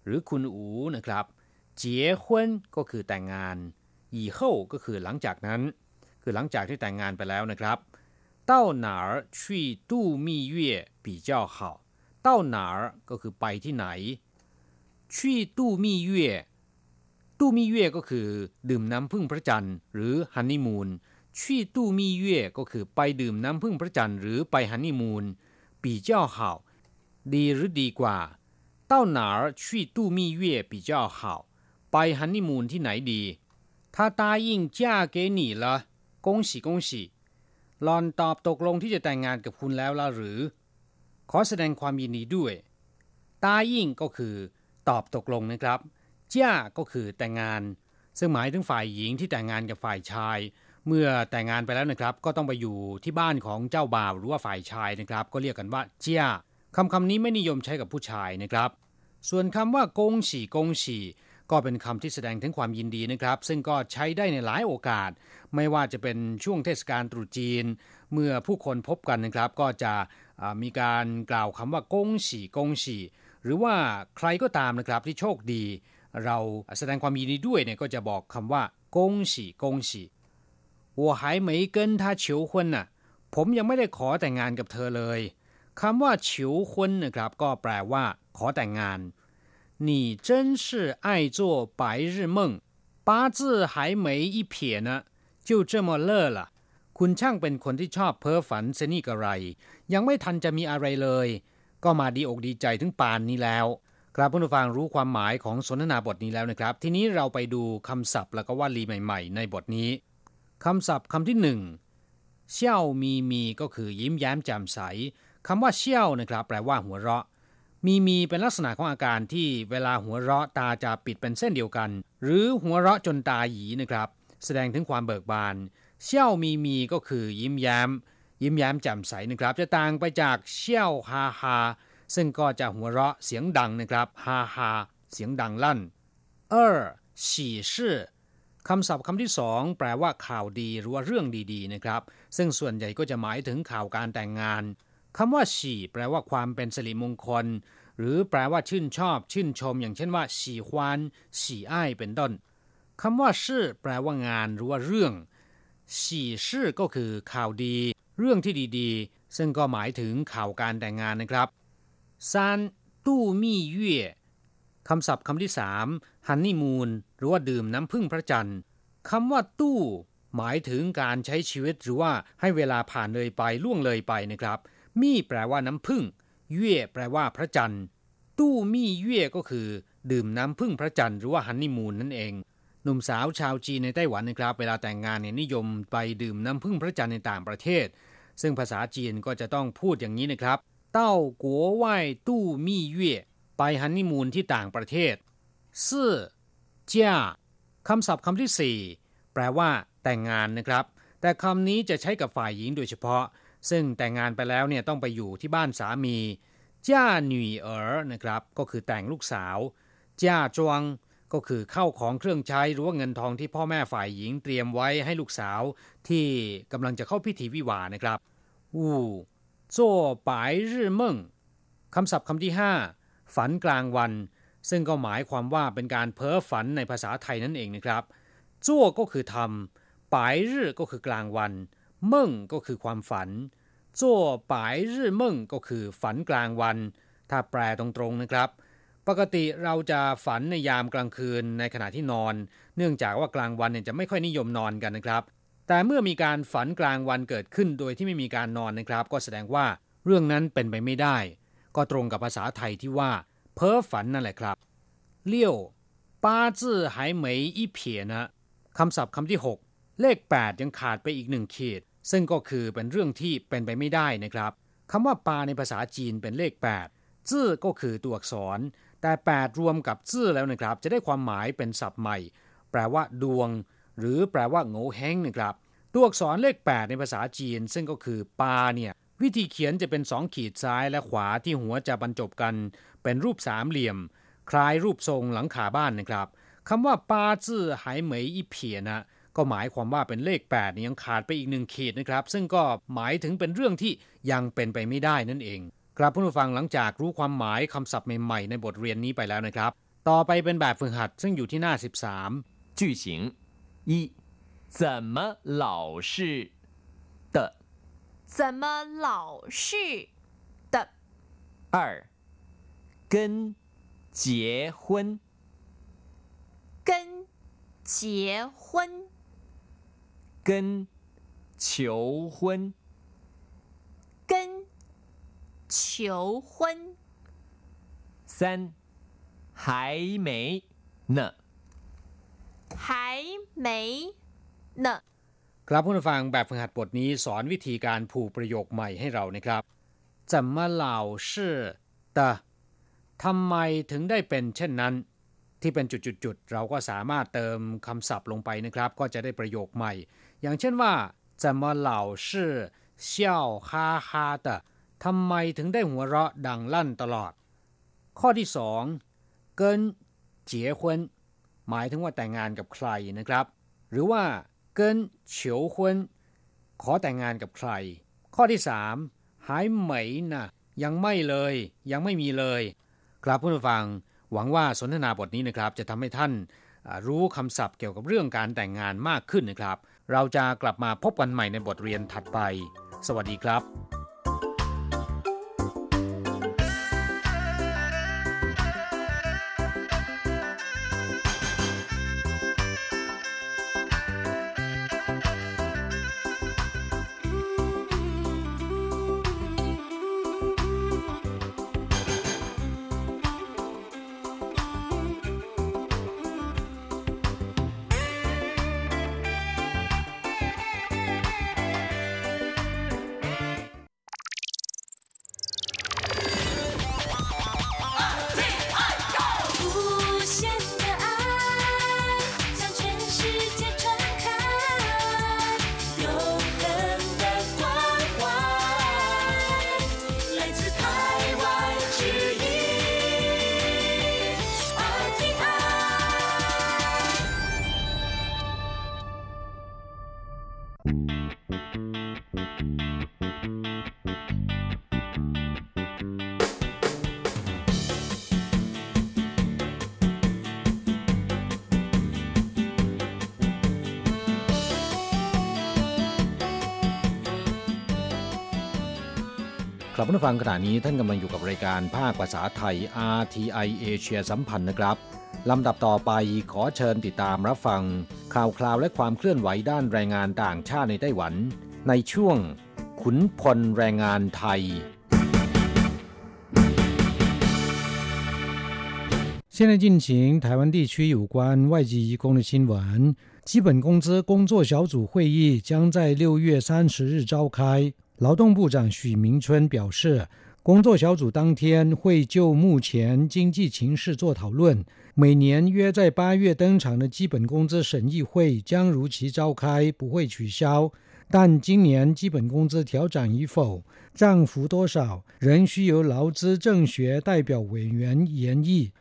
หรือคุณอูนะครับ เจี๋ยฮุนก็คือแต่งงานอีเข้าก็คือหลังจากนั้น คือหลังจากที่แต่งงานไปแล้วนะครับเต้าหนาชีตู้มีเย่ปีเจ้าเข่าเต้าหนาก็คือไปที่ไหนชีตู้มีเย่ ตู้มีเย่ก็คือ ดื่มน้ำพึ่งพระจันทร์หรือฮันนี่มูนชี่ตู้มีเย่ก็คือไปดื่มน้ำพึ่งพระจันทร์หรือไปฮันนี่มูนปีเจ้าห่าดีหรือดีกว่าเต้าหนาชี่ตู้มีเย่ปีเจ้าห่าไปฮันนี่มูนที่ไหนดีถ้าตายิ่งจ้าเกนี่ละกงสีกงสีหลอนตอบตกลงที่จะแต่งงานกับคุณแล้วละหรือ ขอแสดงความยินดีด้วย ตายิ่งก็คือ ตอบตกลงนะครับ จ้าก็คือแต่งงาน ซึ่งหมายถึงฝ่ายหญิงที่แต่งงานกับฝ่ายชาย เมื่อแต่งงานไปแล้วนะครับ ก็ต้องไปอยู่ที่บ้านของเจ้าบ่าวหรือว่าฝ่ายชายนะครับ ก็เรียกกันว่าเจ้าคำคำนี้ไม่นิยมใช้กับผู้ชายนะครับ ส่วนคำว่ากงฉี่กงฉี่ก็เป็นคำที่แสดงถึงความยินดีนะครับ ซึ่งก็ใช้ได้ในหลายโอกาส ไม่ว่าจะเป็นช่วงเทศกาลตรุษจีน เมื่อผู้คนพบกันนะครับ ก็จะมีการกล่าวคำว่ากงฉี่กงฉี่หรือว่าใครก็ตามนะครับที่โชคดี เราแสดงความยินดีด้วยเนี่ยก็จะบอกคำว่ากงฉีกงฉี我还没跟他求婚น่ะผมยังไม่ได้ขอแต่งงานกับเธอเลยคำว่าเฉียว婚นะครับ ก็แปลว่า ขอแต่งงาน你真是爱做白日梦 八字还没一撇呢就这么乐了คุณช่างเป็นคนที่ชอบเพ้อฝันเสนี่กระไร ยังไม่ทันจะมีอะไรเลย ก็มาดีอกดีใจถึงปานนี้แล้ว ครับผู้ฟังรู้ความหมายของสนทนาบทนี้แล้วนะครับ ทีนี้เราไปดูคำศัพท์แล้วก็วลีใหม่ ๆ ในบทนี้คำศัพท์คำที่หนึ่งเชี่ยวมีมีก็คือยิ้มแย้มแจ่มใสคำว่าเชี่ยวนะครับ แปลว่าหัวเราะ มีมีเป็นลักษณะของอาการที่เวลาหัวเราะตาจะปิดเป็นเส้นเดียวกัน หรือหัวเราะจนตาหยีนะครับ แสดงถึงความเบิกบานเชี่ยวมีมีก็คือยิ้มแย้ม ยิ้มแย้มแจ่มใสนะครับ จะต่างไปจากเชี่ยวฮาฮา ซึ่งก็จะหัวเราะเสียงดังนะครับฮ่าฮาเสียงดังลั่นเออฉี่ชื่อคำศัพท์คำที่สองแปลว่าข่าวดีหรือว่าเรื่องดีๆนะครับ ซึ่งส่วนใหญ่ก็จะหมายถึงข่าวการแต่งงานคำว่าฉี่แปลว่าความเป็นสิริมงคล หรือแปลว่าชื่นชอบ ชื่นชม อย่างเช่นว่าฉี่ฮวานฉี่อ้ายเป็นต้นคำว่าชื่อแปลว่างานหรือว่าเรื่องฉี่ชื่อก็คือข่าวดี เรื่องที่ดีๆ ซึ่งก็หมายถึงข่าวการแต่งงานนะครับ ซานตู้มี่เย่คำศัพท์คำที่สามฮันนี่มูนหรือว่าดื่มน้ำพึ่งพระจันทร์คำว่าตู้ หมายถึงการใช้ชีวิตหรือว่าให้เวลาผ่านเลยไปล่วงเลยไปนะครับ มี่แปลว่าน้ำพึ่งเย่แปลว่าพระจันทร์ ตู้มี่เย่ก็คือ ดื่มน้ำพึ่งพระจันทร์หรือว่าฮันนี่มูนนั่นเองหนุ่มสาวชาวจีนในไต้หวันนะครับ เวลาแต่งงานเนี่ยนิยมไปดื่มน้ำพึ่งพระจันทร์ในต่างประเทศ ซึ่งภาษาจีนก็จะต้องพูดอย่างนี้นะครับ เต้ากัวไหว้ตู้มี่เย่ไปฮันนีมูนที่ต่างประเทศซื่อจ้าคำศัพท์คำที่สี่แปลว่า แต่งงานนะครับ แต่คำนี้จะใช้กับฝ่ายหญิงโดยเฉพาะ ซึ่งแต่งงานไปแล้วเนี่ยต้องไปอยู่ที่บ้านสามีจ้าหนุ่ยเอ๋อนะครับ ก็คือแต่งลูกสาว จ้าจวง ก็คือเข้าของเครื่องใช้หรือว่าเงินทองที่พ่อแม่ฝ่ายหญิงเตรียมไว้ให้ลูกสาวที่กำลังจะเข้าพิธีวิวานะครับ อู่ โจ้ปายรื่เม่งคำศัพท์คำที่ห้าฝันกลางวัน ซึ่งก็หมายความว่าเป็นการเพ้อฝันในภาษาไทยนั่นเองนะครับจ้วก็คือทำปายรื่ก็คือกลางวันเม่งก็คือความฝันจ้วปายรื่เม่งก็คือฝันกลางวัน ถ้าแปลตรงๆนะครับ ปกติเราจะฝันในยามกลางคืนในขณะที่นอน เนื่องจากว่ากลางวันเนี่ยจะไม่ค่อยนิยมนอนกันนะครับ แต่เมื่อมีการฝันกลางวันเกิดขึ้นโดยที่ไม่มีการนอนนะครับ ก็แสดงว่าเรื่องนั้นเป็นไปไม่ได้ ก็ตรงกับภาษาไทยที่ว่า เพ้อฝันนั่นแหละครับเลี้ยวปาจื้อหายเหมยอีเพียนะคำศัพท์คำที่ 6 เลข 8 ยังขาดไปอีกหนึ่งขีด ซึ่งก็คือเป็นเรื่องที่เป็นไปไม่ได้นะครับคำว่าปาในภาษาจีนเป็นเลข 8 จื้อก็คือตัวอักษร แต่ 8 รวมกับจื้อแล้วนะครับ จะได้ความหมายเป็นศัพท์ใหม่ แปลว่าดวง หรือแปลว่าโง่แห้งนะครับ ตัวอักษรเลข 8 ในภาษาจีน ซึ่งก็คือปาเนี่ยวิธีเขียนจะเป็นสองขีดซ้ายและขวาที่หัวจะบรรจบกัน เป็นรูปสามเหลี่ยม คล้ายรูปทรงหลังคาบ้านนะครับคำว่าปาจื้อหายเหมยอีเพียนะก็หมายความว่าเป็นเลข8นี่ยังขาดไปอีกหนึ่งขีดนะครับ ซึ่งก็หมายถึงเป็นเรื่องที่ยังเป็นไปไม่ได้นั่นเองครับผู้ฟังหลังจากรู้ความหมายคำศัพท์ใหม่ๆในบทเรียนนี้ไปแล้วนะครับ ต่อไปเป็นแบบฝึกหัดซึ่งอยู่ที่หน้า 13จื่อเฉียง 怎么老是的？怎么老是的？二跟结婚。跟结婚。跟求婚。跟求婚。三还没呢。还没 呢ครับผู้ฟังแบบฝึกหัดบทนี้สอนวิธีการผูกประโยคใหม่ให้เรานะครับ怎么老是的ทำไมถึงได้เป็นเช่นนั้น ที่เป็นจุดๆๆ เราก็สามารถเติมคำศัพท์ลงไปนะครับ ก็จะได้ประโยคใหม่ อย่างเช่นว่า怎么老是笑哈哈的ทำไมถึงได้หัวเราะดังลั่นตลอด ข้อที่สองเกินเจียควนหมายถึงว่าแต่งงานกับใครนะครับ หรือว่า เกินเฉียวควนขอแต่งงานกับใคร ข้อที่สามหายไหมนะยังไม่เลย ยังไม่มีเลย ครับผู้ฟัง หวังว่าสนทนาบทนี้นะครับ จะทำให้ท่านรู้คำศัพท์เกี่ยวกับเรื่องการแต่งงานมากขึ้นนะครับ เราจะกลับมาพบกันใหม่ในบทเรียนถัดไป สวัสดีครับ ลับมาฟังขณะนี้ท่านกำลังอยู่กับรายการภาคภาษาไทย RTI เอเชียสัมพันธ์นะครับลำดับต่อไปขอเชิญติดตามรับฟัง ข่าวคราวและความเคลื่อนไหวด้านแรงงานต่างชาติในไต้หวัน ในช่วง ขุนพลแรงงานไทย现在进行台湾地区有关外籍移工的新闻。基本工资工作小组会议将在六月三十日召开。 劳动部长许明春表示，工作小组当天会就目前经济情势做讨论。每年约在八月登场的基本工资审议会将如期召开，不会取消。但今年基本工资调整与否、涨幅多少，仍需由劳资政学代表委员研议。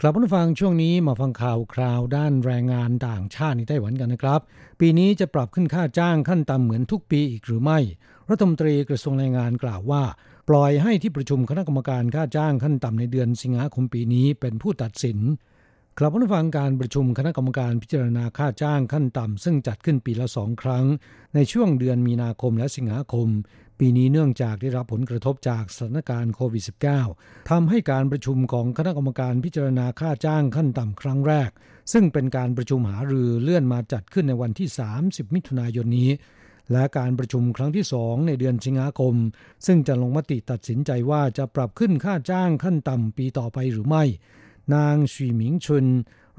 ครับผู้ฟังช่วงนี้มาฟังข่าวคราวด้านแรงงานต่างชาติในไต้หวันกันนะครับ ปีนี้จะปรับขึ้นค่าจ้างขั้นต่ำเหมือนทุกปีอีกหรือไม่ รัฐมนตรีกระทรวงแรงงานกล่าวว่า ปล่อยให้ที่ประชุมคณะกรรมการค่าจ้างขั้นต่ำในเดือนสิงหาคมปีนี้เป็นผู้ตัดสินครับผู้ฟังการประชุมคณะกรรมการพิจารณาค่าจ้างขั้นต่ำซึ่งจัดขึ้นปีละสองครั้ง ในช่วงเดือนมีนาคมและสิงหาคม ปีนี้เนื่องจากได้รับผลกระทบจากสถานการณ์โควิด -19 ทำให้การประชุมของคณะกรรมการพิจารณาค่าจ้างขั้นต่ำครั้งแรก ซึ่งเป็นการประชุมหารือเลื่อนมาจัดขึ้นในวันที่ 30 มิถุนายนนี้ และการประชุมครั้งที่สองในเดือนสิงหาคม ซึ่งจะลงมติตัดสินใจว่าจะปรับขึ้นค่าจ้างขั้นต่ำปีต่อไปหรือไม่ นางชีหมิงชุน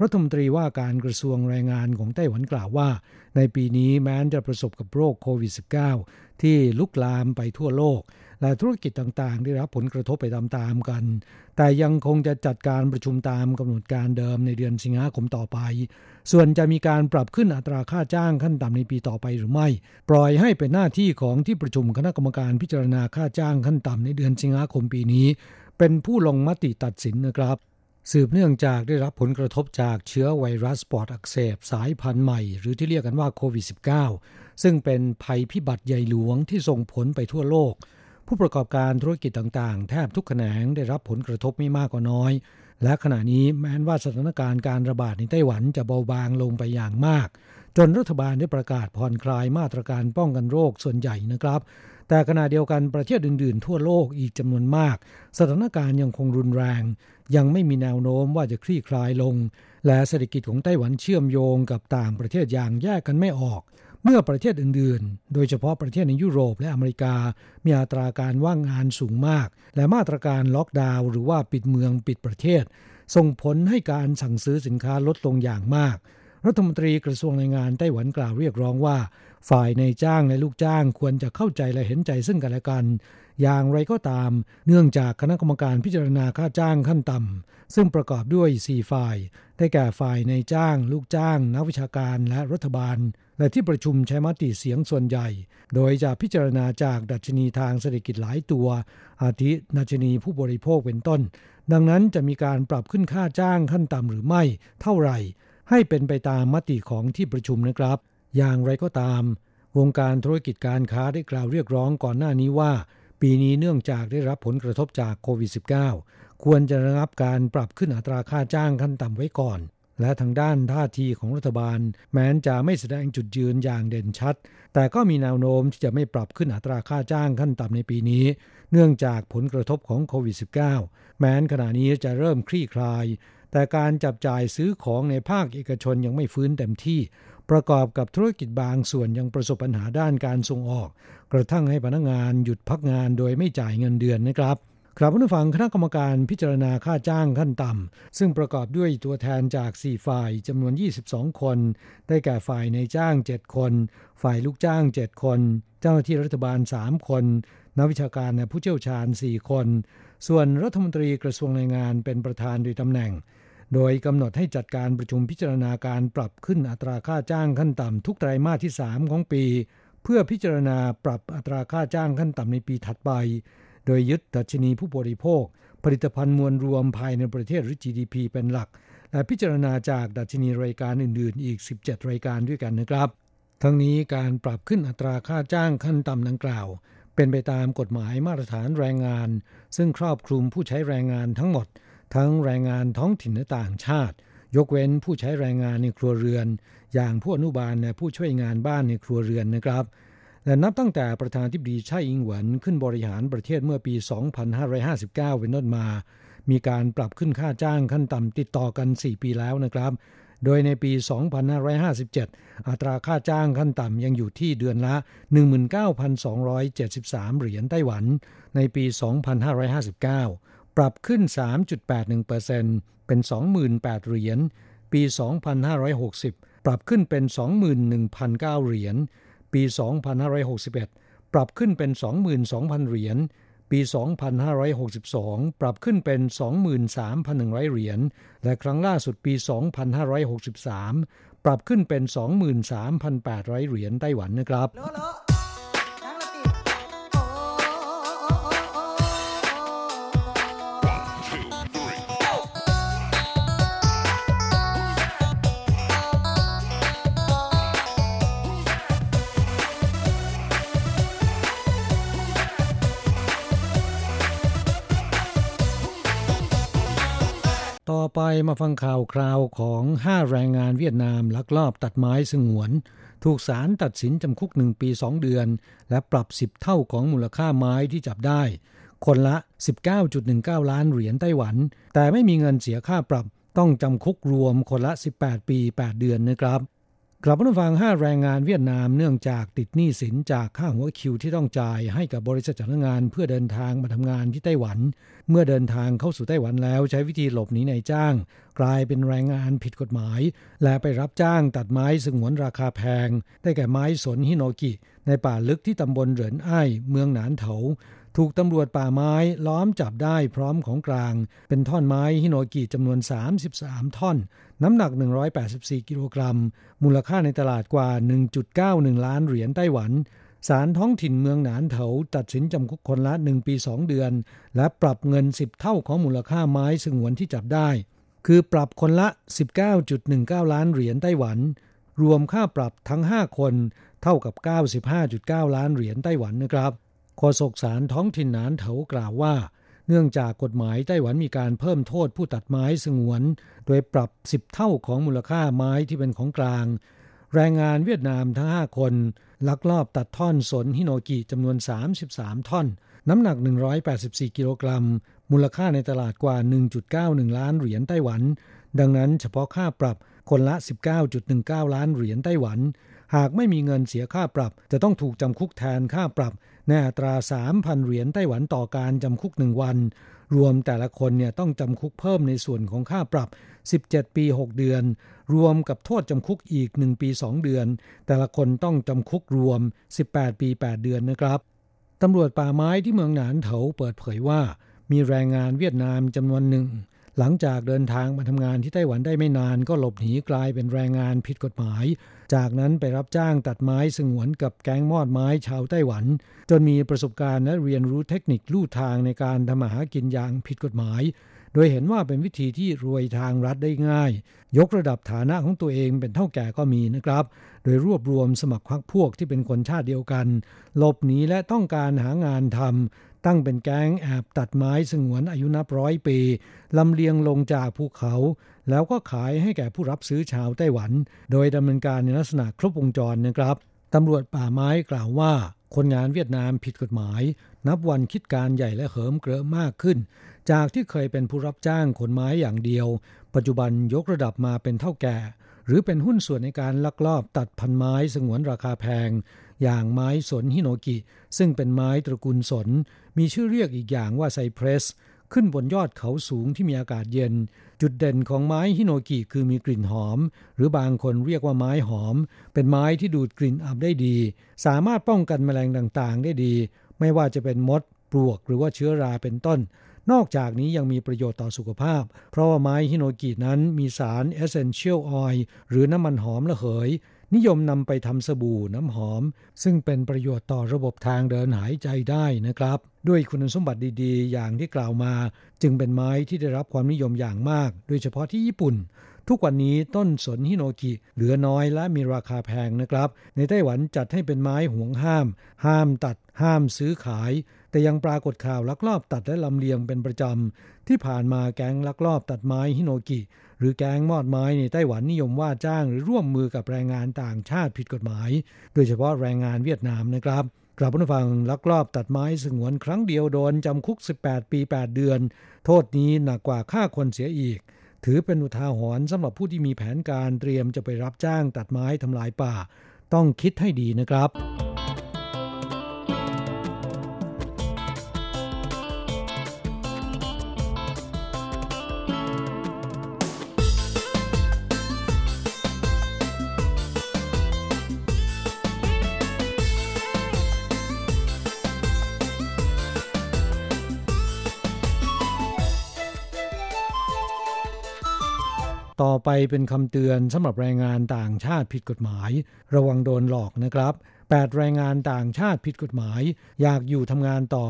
รัฐมนตรีว่าการกระทรวงแรงงานของไต้หวันกล่าวว่า ในปีนี้แม้จะประสบกับโรคโควิด -19 ที่ลุกลามไปทั่วโลก และธุรกิจต่างๆ ได้รับผลกระทบไปตามๆกัน แต่ยังคงจะจัดการประชุมตามกำหนดการเดิมในเดือนสิงหาคมต่อไป ส่วนจะมีการปรับขึ้นอัตราค่าจ้างขั้นต่ำในปีต่อไปหรือไม่ ปล่อยให้เป็นหน้าที่ของที่ประชุมคณะกรรมการพิจารณาค่าจ้างขั้นต่ำในเดือนสิงหาคมปีนี้ เป็นผู้ลงมติตัดสินนะครับสืบเนื่องจากได้รับผลกระทบจากเชื้อไวรัสปอดอักเสบสายพันธุ์ใหม่ หรือที่เรียกกันว่าโควิด -19 ซึ่งเป็นภัยพิบัติใหญ่หลวงที่ส่งผลไปทั่วโลก ผู้ประกอบการธุรกิจต่างๆ แทบทุกแขนงได้รับผลกระทบไม่มากก็น้อย และขณะนี้แม้ว่าสถานการณ์การระบาดในไต้หวันจะเบาบางลงไปอย่างมาก จนรัฐบาลได้ประกาศผ่อนคลายมาตรการป้องกันโรคส่วนใหญ่นะครับ แต่ขณะเดียวกันประเทศอื่นๆ ทั่วโลกอีกจำนวนมาก สถานการณ์ยังคงรุนแรง ยังไม่มีแนวโน้มว่าจะคลี่คลายลง และเศรษฐกิจของไต้หวันเชื่อมโยงกับต่างประเทศอย่างแยกกันไม่ออก เมื่อประเทศอื่นๆ โดยเฉพาะประเทศในยุโรปและอเมริกา มีอัตราการว่างงานสูงมาก และมาตรการล็อกดาวน์หรือว่าปิดเมืองปิดประเทศ ส่งผลให้การสั่งซื้อสินค้าลดลงอย่างมาก รัฐมนตรีกระทรวงแรงงานไต้หวันกล่าวเรียกร้องว่า ฝ่ายในจ้างและลูกจ้างควรจะเข้าใจและเห็นใจซึ่งกันและกัน อย่างไรก็ตาม เนื่องจากคณะกรรมการพิจารณาค่าจ้างขั้นต่ำซึ่งประกอบด้วย 4 ฝ่าย ได้แก่ฝ่ายในจ้าง ลูกจ้าง นักวิชาการและรัฐบาล และที่ประชุมใช้มติเสียงส่วนใหญ่ โดยจะพิจารณาจากดัชนีทางเศรษฐกิจหลายตัว อาทิดัชนีผู้บริโภคเป็นต้น ดังนั้นจะมีการปรับขึ้นค่าจ้างขั้นต่ำหรือไม่ เท่าไหร่ ให้เป็นไปตามมติของที่ประชุมนะครับ อย่างไรก็ตาม วงการธุรกิจการค้าได้กล่าวเรียกร้องก่อนหน้านี้ว่า ปีนี้เนื่องจากได้รับผลกระทบจากโควิด -19 ควรจะระงับการปรับขึ้นอัตราค่าจ้างขั้นต่ำไว้ก่อน และทางด้านท่าทีของรัฐบาล แม้นจะไม่แสดงจุดยืนอย่างเด่นชัด แต่ก็มีแนวโน้มที่จะไม่ปรับขึ้นอัตราค่าจ้างขั้นต่ำในปีนี้ เนื่องจากผลกระทบของโควิด -19 แม้นขณะนี้จะเริ่มคลี่คลาย แต่การจับจ่ายซื้อของในภาคเอกชนยังไม่ฟื้นเต็มที่ ประกอบกับธุรกิจบางส่วนยังประสบปัญหาด้านการส่งออก กระทั่งให้พนักงานหยุดพักงานโดยไม่จ่ายเงินเดือนนะครับ ครับผู้ฟังคณะกรรมการพิจารณาค่าจ้างขั้นต่ำ ซึ่งประกอบด้วยตัวแทนจาก 4 ฝ่ายจำนวน 22 คน ได้แก่ฝ่ายในจ้าง 7 คน ฝ่ายลูกจ้าง 7 คน เจ้าหน้าที่รัฐบาล 3 คน นักวิชาการและผู้เชี่ยวชาญ 4 คน ส่วนรัฐมนตรีกระทรวงแรงงานเป็นประธานโดยตำแหน่ง โดยกำหนดให้จัดการประชุมพิจารณาการปรับขึ้นอัตราค่าจ้างขั้นต่ำทุกไตรมาสที่ 3 ของปี เพื่อพิจารณาปรับอัตราค่าจ้างขั้นต่ำในปีถัดไป โดยยึดดัชนีผู้บริโภค ผลิตภัณฑ์มวลรวมภายในประเทศหรือ GDP เป็นหลัก และพิจารณาจากดัชนีรายการอื่น ๆ อีก 17 รายการด้วยกันนะครับ ทั้งนี้การปรับขึ้นอัตราค่าจ้างขั้นต่ำดังกล่าว เป็นไปตามกฎหมายมาตรฐานแรงงาน ซึ่งครอบคลุมผู้ใช้แรงงานทั้งหมด ทั้งแรงงานท้องถิ่นและต่างชาติ ยกเว้นผู้ใช้แรงงานในครัวเรือน อย่างผู้อนุบาลและผู้ช่วยงานบ้านในครัวเรือนนะครับ แและนับตั้งแต่ประธานาธิบดีไช่อิงหวนขึ้นบริหารประเทศเมื่อปี 2559 เป็นต้นมา มีการปรับขึ้นค่าจ้างขั้นต่ำติดต่อกัน 4 ปีแล้วนะครับ โดยในปี 2557 อัตราค่าจ้างขั้นต่ำยังอยู่ที่เดือนละ 19,273 เหรียญไต้หวัน ในปี 2559 ปรับขึ้น 3.81%เป็น 28,000 เหรียญ ปี 2560 ปรับขึ้นเป็น 21,009 เหรียญ ปี 2561 ปรับขึ้นเป็น 22,000 เหรียญ ปี 2562 ปรับขึ้นเป็น 23,100 เหรียญ และครั้งล่าสุดปี 2563 ปรับขึ้นเป็น 23,800 เหรียญไต้หวันนะครับ ต่อไปมาฟังข่าวคราวของ 5 แรงงานเวียดนามลักลอบตัดไม้สงวน ถูกศาลตัดสินจำคุก 1 ปี 2 เดือน และปรับ 10 เท่าของมูลค่าไม้ที่จับได้ คนละ 19.19 ล้านเหรียญไต้หวัน แต่ไม่มีเงินเสียค่าปรับต้องจำคุกรวมคนละ 18 ปี 8 เดือนนะครับ กลับมาฟัง5แรงงานเวียดนามเนื่องจากติดหนี้สินจากค่าหัวคิวที่ต้องจ่ายให้กับบริษัทจ้างงานเพื่อเดินทางมาทำงานที่ไต้หวัน เมื่อเดินทางเข้าสู่ไต้หวันแล้วใช้วิธีหลบหนีนายจ้าง กลายเป็นแรงงานผิดกฎหมาย และไปรับจ้างตัดไม้สงวนราคาแพง ได้แก่ไม้สนฮิโนกิ ในป่าลึกที่ตำบลเหรินไอ้เมืองหนานเถา ถูกตำรวจป่าไม้ล้อมจับได้พร้อมของกลาง เป็นท่อนไม้ฮิโนกิจำนวน 33 ท่อน น้ำหนัก 184 กิโลกรัม มูลค่าในตลาดกว่า 1.91 ล้านเหรียญไต้หวันศาลท้องถิ่นเมืองหนานเถาตัดสินจำคุกคนละ 1 ปี 2 เดือน และปรับเงิน 10 เท่าของมูลค่าไม้สงวนที่จับได้ คือปรับคนละ 19.19 ล้านเหรียญไต้หวัน รวมค่าปรับทั้ง 5 คนเท่ากับ 95.9 ล้านเหรียญไต้หวันนะครับ โฆษกศาลท้องถิ่นหนานเถากล่าวว่า เนื่องจากกฎหมายไต้หวันมีการเพิ่มโทษผู้ตัดไม้สงวน โดยปรับ 10 เท่าของมูลค่าไม้ที่เป็นของกลาง แรงงานเวียดนามทั้ง 5 คน ลักลอบตัดท่อนสนฮิโนกิจำนวน 33 ท่อน น้ำหนัก 184 กิโลกรัม มูลค่าในตลาดกว่า 1.91 ล้านเหรียญไต้หวัน ดังนั้นเฉพาะค่าปรับคนละ 19.19 ล้านเหรียญไต้หวัน หากไม่มีเงินเสียค่าปรับ จะต้องถูกจำคุกแทนค่าปรับ ในอัตรา 3,000 เหรียญไต้หวันต่อการจำคุกหนึ่งวัน รวมแต่ละคนเนี่ยต้องจำคุกเพิ่มในส่วนของค่าปรับ 17 ปี 6 เดือน รวมกับโทษจำคุกอีก 1 ปี 2 เดือน แต่ละคนต้องจำคุกรวม 18 ปี 8 เดือนนะครับตำรวจป่าไม้ที่เมืองหนานเถาเปิดเผยว่า มีแรงงานเวียดนามจำนวนหนึ่ง หลังจากเดินทางมาทำงานที่ไต้หวันได้ไม่นานก็หลบหนีกลายเป็นแรงงานผิดกฎหมาย จากนั้นไปรับจ้างตัดไม้สงวนกับแก๊งมอดไม้ชาวไต้หวัน จนมีประสบการณ์และเรียนรู้เทคนิคลู่ทางในการทำมาหากินอย่างผิดกฎหมาย โดยเห็นว่าเป็นวิธีที่รวยทางรัฐได้ง่าย ยกระดับฐานะของตัวเองเป็นเท่าแก่ก็มีนะครับ โดยรวบรวมสมัครพรรคพวกที่เป็นคนชาติเดียวกันหลบหนีและต้องการหางานทำ ตั้งเป็นแก๊งแอบตัดไม้สงวนอายุนับร้อยปีลำเลียงลงจากภูเขา แล้วก็ขายให้แก่ผู้รับซื้อชาวไต้หวัน โดยดำเนินการในลักษณะครบวงจรนะครับตำรวจป่าไม้กล่าวว่า คนงานเวียดนามผิดกฎหมาย นับวันคิดการใหญ่และเหิมเกริมมากขึ้น จากที่เคยเป็นผู้รับจ้างขนไม้อย่างเดียว ปัจจุบันยกระดับมาเป็นเท่าแก่ หรือเป็นหุ้นส่วนในการลักลอบตัดพันไม้สงวนราคาแพง อย่างไม้สนฮิโนกิ ซึ่งเป็นไม้ตระกูลสน มีชื่อเรียกอีกอย่างว่าไซเพรส ขึ้นบนยอดเขาสูงที่มีอากาศเย็น จุดเด่นของไม้ฮิโนกิคือมีกลิ่นหอม หรือบางคนเรียกว่าไม้หอม เป็นไม้ที่ดูดกลิ่นอับได้ดี สามารถป้องกันแมลงต่างๆ ได้ดี ไม่ว่าจะเป็นมด ปลวก หรือว่าเชื้อราเป็นต้นนอกจากนี้ยังมีประโยชน์ต่อสุขภาพ เพราะว่าไม้ฮิโนกินั้นมีสาร essential oil หรือน้ำมันหอมระเหย นิยมนำไปทำสบู่น้ำหอม ซึ่งเป็นประโยชน์ต่อระบบทางเดินหายใจได้นะครับ ด้วยคุณสมบัติดีๆ อย่างที่กล่าวมา จึงเป็นไม้ที่ได้รับความนิยมอย่างมาก โดยเฉพาะที่ญี่ปุ่น ทุกวันนี้ต้นสนฮิโนกิเหลือน้อยและมีราคาแพงนะครับ ในไต้หวันจัดให้เป็นไม้ห่วงห้าม ห้ามตัด ห้ามซื้อขาย แต่ยังปรากฏข่าวลักลอบตัดและลำเลียงเป็นประจำที่ผ่านมาแก๊งลักลอบตัดไม้ฮิโนกิ หรือแก๊งมอดไม้ในไต้หวันนิยมว่าจ้างหรือร่วมมือกับแรงงานต่างชาติผิดกฎหมาย โดยเฉพาะแรงงานเวียดนามนะครับกลับผู้ฟังลักลอบตัดไม้สงวนครั้งเดียวโดนจำคุก 18 ปี 8 เดือน โทษนี้หนักกว่าฆ่าคนเสียอีก ถือเป็นอุทาหรณ์สำหรับผู้ที่มีแผนการเตรียมจะไปรับจ้างตัดไม้ทำลายป่า ต้องคิดให้ดีนะครับ ต่อไปเป็นคำเตือนสำหรับแรงงานต่างชาติผิดกฎหมาย ระวังโดนหลอกนะครับ 8 แรงงานต่างชาติผิดกฎหมาย อยากอยู่ทำงานต่อ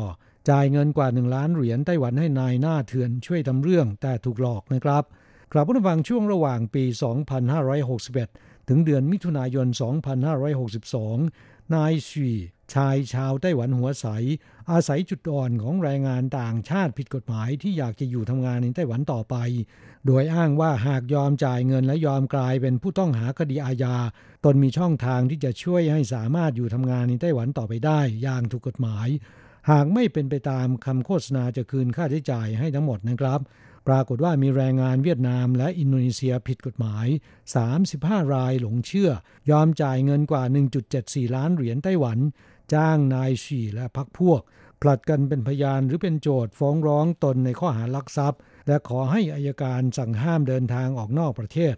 จ่ายเงินกว่า 1 ล้านเหรียญไต้หวันให้นายหน้าเถื่อนช่วยทำเรื่องแต่ถูกหลอกนะครับกลับผู้ฟังช่วงระหว่างปี 2561 ถึงเดือนมิถุนายน 2562 นายชีชายชาวไต้หวันหัวใส อาศัยจุดอ่อนของแรงงานต่างชาติผิดกฎหมายที่อยากจะอยู่ทำงานในไต้หวันต่อไป โดยอ้างว่าหากยอมจ่ายเงินและยอมกลายเป็นผู้ต้องหาคดีอาญา ตนมีช่องทางที่จะช่วยให้สามารถอยู่ทำงานในไต้หวันต่อไปได้ อย่างถูกกฎหมาย หากไม่เป็นไปตามคำโฆษณาจะคืนค่าใช้จ่ายให้ทั้งหมดนะครับ ปรากฏว่ามีแรงงานเวียดนามและอินโดนีเซียผิดกฎหมาย 35 รายหลงเชื่อ ยอมจ่ายเงินกว่า 1.74 ล้านเหรียญไต้หวัน จ้างนายชีและพักพวกผลัดกันเป็นพยานหรือเป็นโจทย์ฟ้องร้องตนในข้อหาลักทรัพย์ และขอให้อายการสั่งห้ามเดินทางออกนอกประเทศ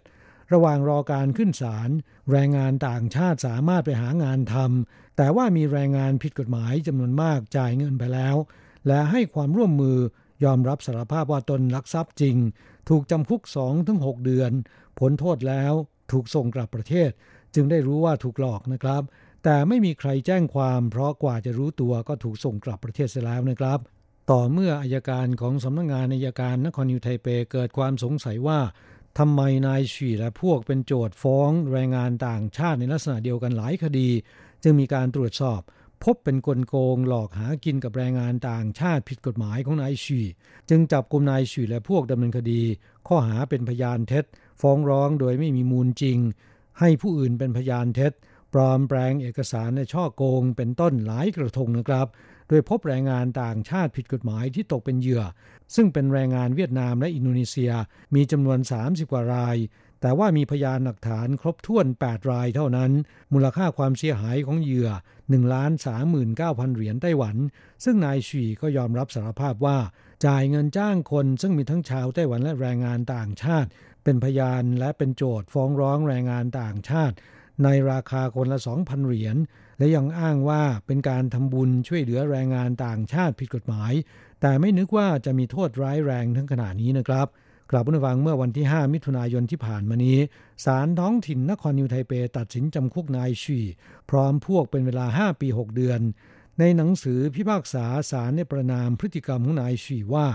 ระหว่างรอการขึ้นศาลแรงงานต่างชาติสามารถไปหางานทำแต่ว่ามีแรงงานผิดกฎหมายจำนวนมากจ่ายเงินไปแล้ว และให้ความร่วมมือยอมรับสารภาพว่าตนลักทรัพย์จริง ถูกจำคุก 2-6 เดือน ผลโทษแล้วถูกส่งกลับประเทศ จึงได้รู้ว่าถูกหลอกนะครับ แต่ไม่มีใครแจ้งความ เพราะกว่าจะรู้ตัวก็ถูกส่งกลับประเทศเสียแล้วนะครับ ต่อเมื่ออายการของสำนักงงานอายการนครนิวไทเปเกิดความสงสัยว่าทำไมนายฉีและพวกเป็นโจทย์ฟ้องแรงงานต่างชาติในลักษณะเดียวกันหลายคดี จึงมีการตรวจสอบ พบเป็นกลโกงหลอกหากินกับแรงงานต่างชาติผิดกฎหมายของนายฉีจึงจับกลุ่มนายฉีและพวกดำเนินคดี ข้อหาเป็นพยานเท็จ ฟ้องร้องโดยไม่มีมูลจริง ให้ผู้อื่นเป็นพยานเท็จ ปลอมแปลงเอกสารในช่อโกงเป็นต้นหลายกระทงนะครับ โดยพบแรงงานต่างชาติผิดกฎหมายที่ตกเป็นเหยื่อ ซึ่งเป็นแรงงานเวียดนามและอินโดนีเซียมีจำนวน 30 กว่าราย แต่ว่ามีพยานหลักฐานครบถ้วน 8 รายเท่านั้น มูลค่าความเสียหายของเหยื่อ1ล้าน39,000 เหรียญไต้หวัน ซึ่งนายฉีก็ยอมรับสารภาพว่า จ่ายเงินจ้างคนซึ่งมีทั้งชาวไต้หวันและแรงงานต่างชาติ เป็นพยานและเป็นโจทย์ฟ้องร้องแรงงานต่างชาติในราคาคนละ 2,000 เหรียญ และยังอ้างว่าเป็นการทำบุญช่วยเหลือแรงงานต่างชาติผิดกฎหมาย แต่ไม่นึกว่าจะมีโทษร้ายแรงทั้งขนาดนี้นะครับกลับผู้ฟังเมื่อวันที่ 5 มิถุนายนที่ผ่านมานี้ศาลท้องถิ่นนครนิวไทเปตัดสินจำคุกนายชีพร้อมพวกเป็นเวลา 5 ปี 6 เดือน ในหนังสือพิพากษาศาลในประนามพฤติกรรมของนายชีว่า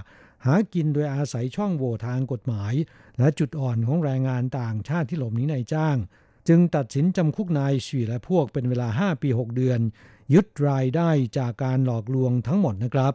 หากินโดยอาศัยช่องโหว่ทางกฎหมาย และจุดอ่อนของแรงงานต่างชาติที่หลบหนีนายจ้าง จึงตัดสินจำคุกนายชีและพวกเป็นเวลา 5 ปี 6 เดือน ยึดรายได้จากการหลอกลวงทั้งหมดนะครับ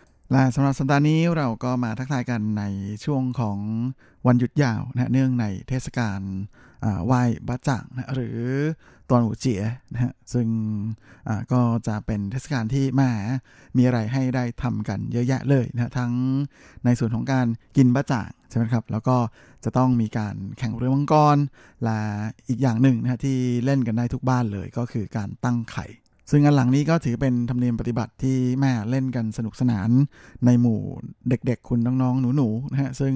และสำหรับสัปดาห์นี้เราก็มาทักทายกันในช่วงของวันหยุดยาวนะเนื่องในเทศกาลไหว้บะจ่างนะหรือตอนหูเจียนะฮะซึ่งก็จะเป็นเทศกาลที่แม่มีอะไรให้ได้ทำกันเยอะแยะเลยนะทั้งในส่วนของการกินบะจ่างใช่ไหมครับ แล้วก็จะต้องมีการแข่งเรือมังกรและอีกอย่างหนึ่งนะที่เล่นกันได้ทุกบ้านเลยก็คือการตั้งไข่ ซึ่งอันหลังนี้ก็ถือเป็นธรรมเนียมปฏิบัติที่แม่เล่นกันสนุกสนานในหมู่เด็กๆ คุณน้องๆ หนูๆนะฮะซึ่ง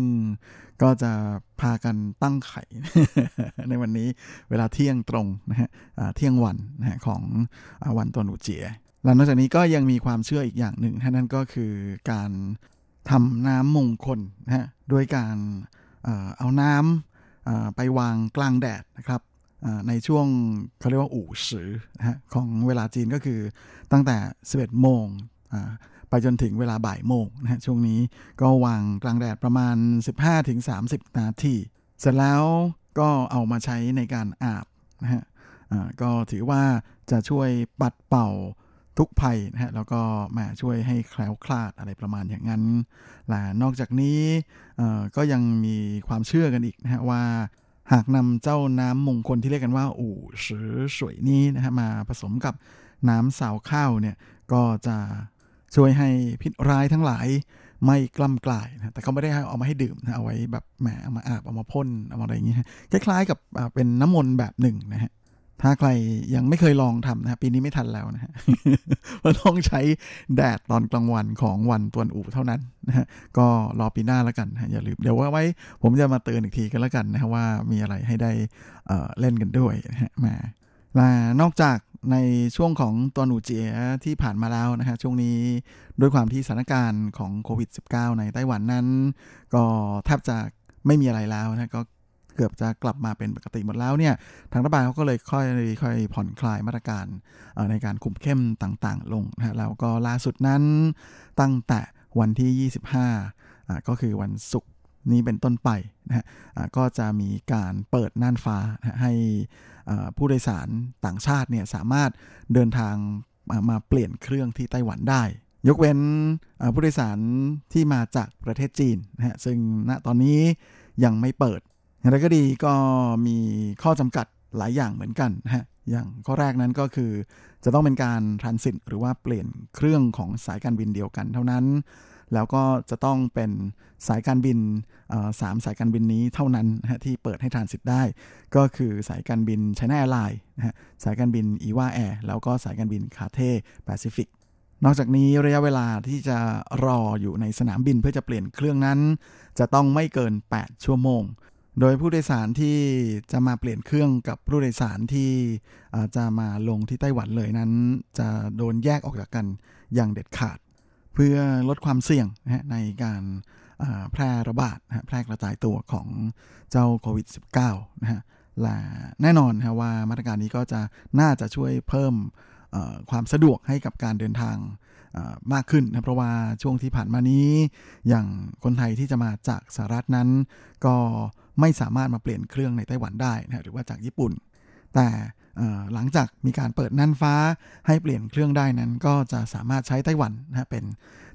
ก็จะพากันตั้งไข่ ในวันนี้เวลาเที่ยงตรงนะฮะเที่ยงวันนะฮะของวันตัวหนูเจียแล้วนอกจากนี้ก็ยังมีความเชื่ออีกอย่างหนึ่งนั่นก็คือการทำน้ำมงคลนะฮะด้วยการเอาน้ำไปวางกลางแดดนะครับ ในช่วงเขาเรียกว่าอู่สือของเวลาจีนก็คือตั้งแต่ 11 โมงไปจนถึงเวลาบ่ายโมงนะฮะช่วงนี้ก็วางกลางแดดประมาณ 15-30 นาที เสร็จแล้วก็เอามาใช้ในการอาบนะฮะก็ถือว่าจะช่วยปัดเป่าทุกภัยนะฮะแล้วก็มาช่วยให้แคล้วคลาดอะไรประมาณอย่างนั้นและนอกจากนี้ก็ยังมีความเชื่อกันอีกนะฮะว่า หากนำเจ้าน้ำมงคลที่เรียกกันว่า อู่ซือสวยนี้นะฮะมาผสมกับน้ำสาวข้าวเนี่ยก็จะช่วยให้พิษร้ายทั้งหลายไม่กล้ำกลายนะแต่เขาไม่ได้เอามาให้ดื่มนะเอาไว้แบบแหมเอามาอาบเอามาพ่นเอามาอะไรอย่างเงี้ยคล้ายๆกับเป็นน้ำมนต์แบบหนึ่งนะฮะ ถ้าใครยังไม่เคยลองทำนะปีนี้ไม่ทันแล้วนะฮะเราต้องใช้แดดตอนกลางวันของวันตวนอู่เท่านั้นนะฮะก็รอปีหน้าแล้วกันนะอย่าลืมเดี๋ยวว่าไว้ ผมจะมาเตือนอีกทีกันแล้วกันนะว่ามีอะไรให้ได้เล่นกันด้วยนะฮะมาและนอกจากในช่วงของตัวหนูเจียที่ผ่านมาแล้วนะฮะช่วงนี้ด้วยความที่สถานการณ์ของโควิด -19 ในไต้หวันนั้น ก็แทบจะไม่มีอะไรแล้วนะก็ เกือบจะกลับมาเป็นปกติหมดแล้วเนี่ยทางรัฐบาลเขาก็เลยค่อยค่อยผ่อนคลายมาตรการในการคุมเข้มต่างๆ ลงนะแล้วก็ล่าสุดนั้นตั้งแต่วันที่ 25 ก็คือวันศุกร์นี้เป็นต้นไปนะฮะก็จะมีการเปิดน่านฟ้าให้ผู้โดยสารต่างชาติเนี่ยสามารถเดินทางมาเปลี่ยนเครื่องที่ไต้หวันได้ ยกเว้นผู้โดยสารที่มาจากประเทศจีนนะฮะซึ่งณตอนนี้ยังไม่เปิด อย่างไรก็ดีก็มีข้อจำกัดหลายอย่างเหมือนกันนะฮะอย่างข้อแรกนั้นก็คือ จะต้องเป็นการ transit หรือว่าเปลี่ยนเครื่องของสายการบินเดียวกันเท่านั้น แล้วก็จะต้องเป็นสายการบินสามสายการบินนี้เท่านั้นนะฮะที่เปิดให้ transit ได้ ก็คือสายการบิน China Airlines นะฮะสายการบิน EVA Air แล้วก็สายการบิน Cathay Pacific นอกจากนี้ระยะเวลาที่จะรออยู่ในสนามบินเพื่อจะเปลี่ยนเครื่องนั้น จะต้องไม่เกิน 8 ชั่วโมง โดยผู้โดยสารที่จะมาเปลี่ยนเครื่องกับผู้โดยสารที่จะมาลงที่ไต้หวันเลยนั้น จะโดนแยกออกจากกันอย่างเด็ดขาด เพื่อลดความเสี่ยงในการแพร่ระบาดแพร่กระจายตัวของเจ้าโควิด -19 นะฮะและแน่นอนนะว่ามาตรการนี้ก็จะน่าจะช่วยเพิ่มความสะดวกให้กับการเดินทางมากขึ้นนะเพราะว่าช่วงที่ผ่านมานี้ อย่างคนไทยที่จะมาจากสหรัฐนั้น ก็ ไม่สามารถมาเปลี่ยนเครื่องในไต้หวันได้นะหรือว่าจากญี่ปุ่น แต่หลังจากมีการเปิดน่านฟ้าให้เปลี่ยนเครื่องได้นั้น ก็จะสามารถใช้ไต้หวันนะเป็น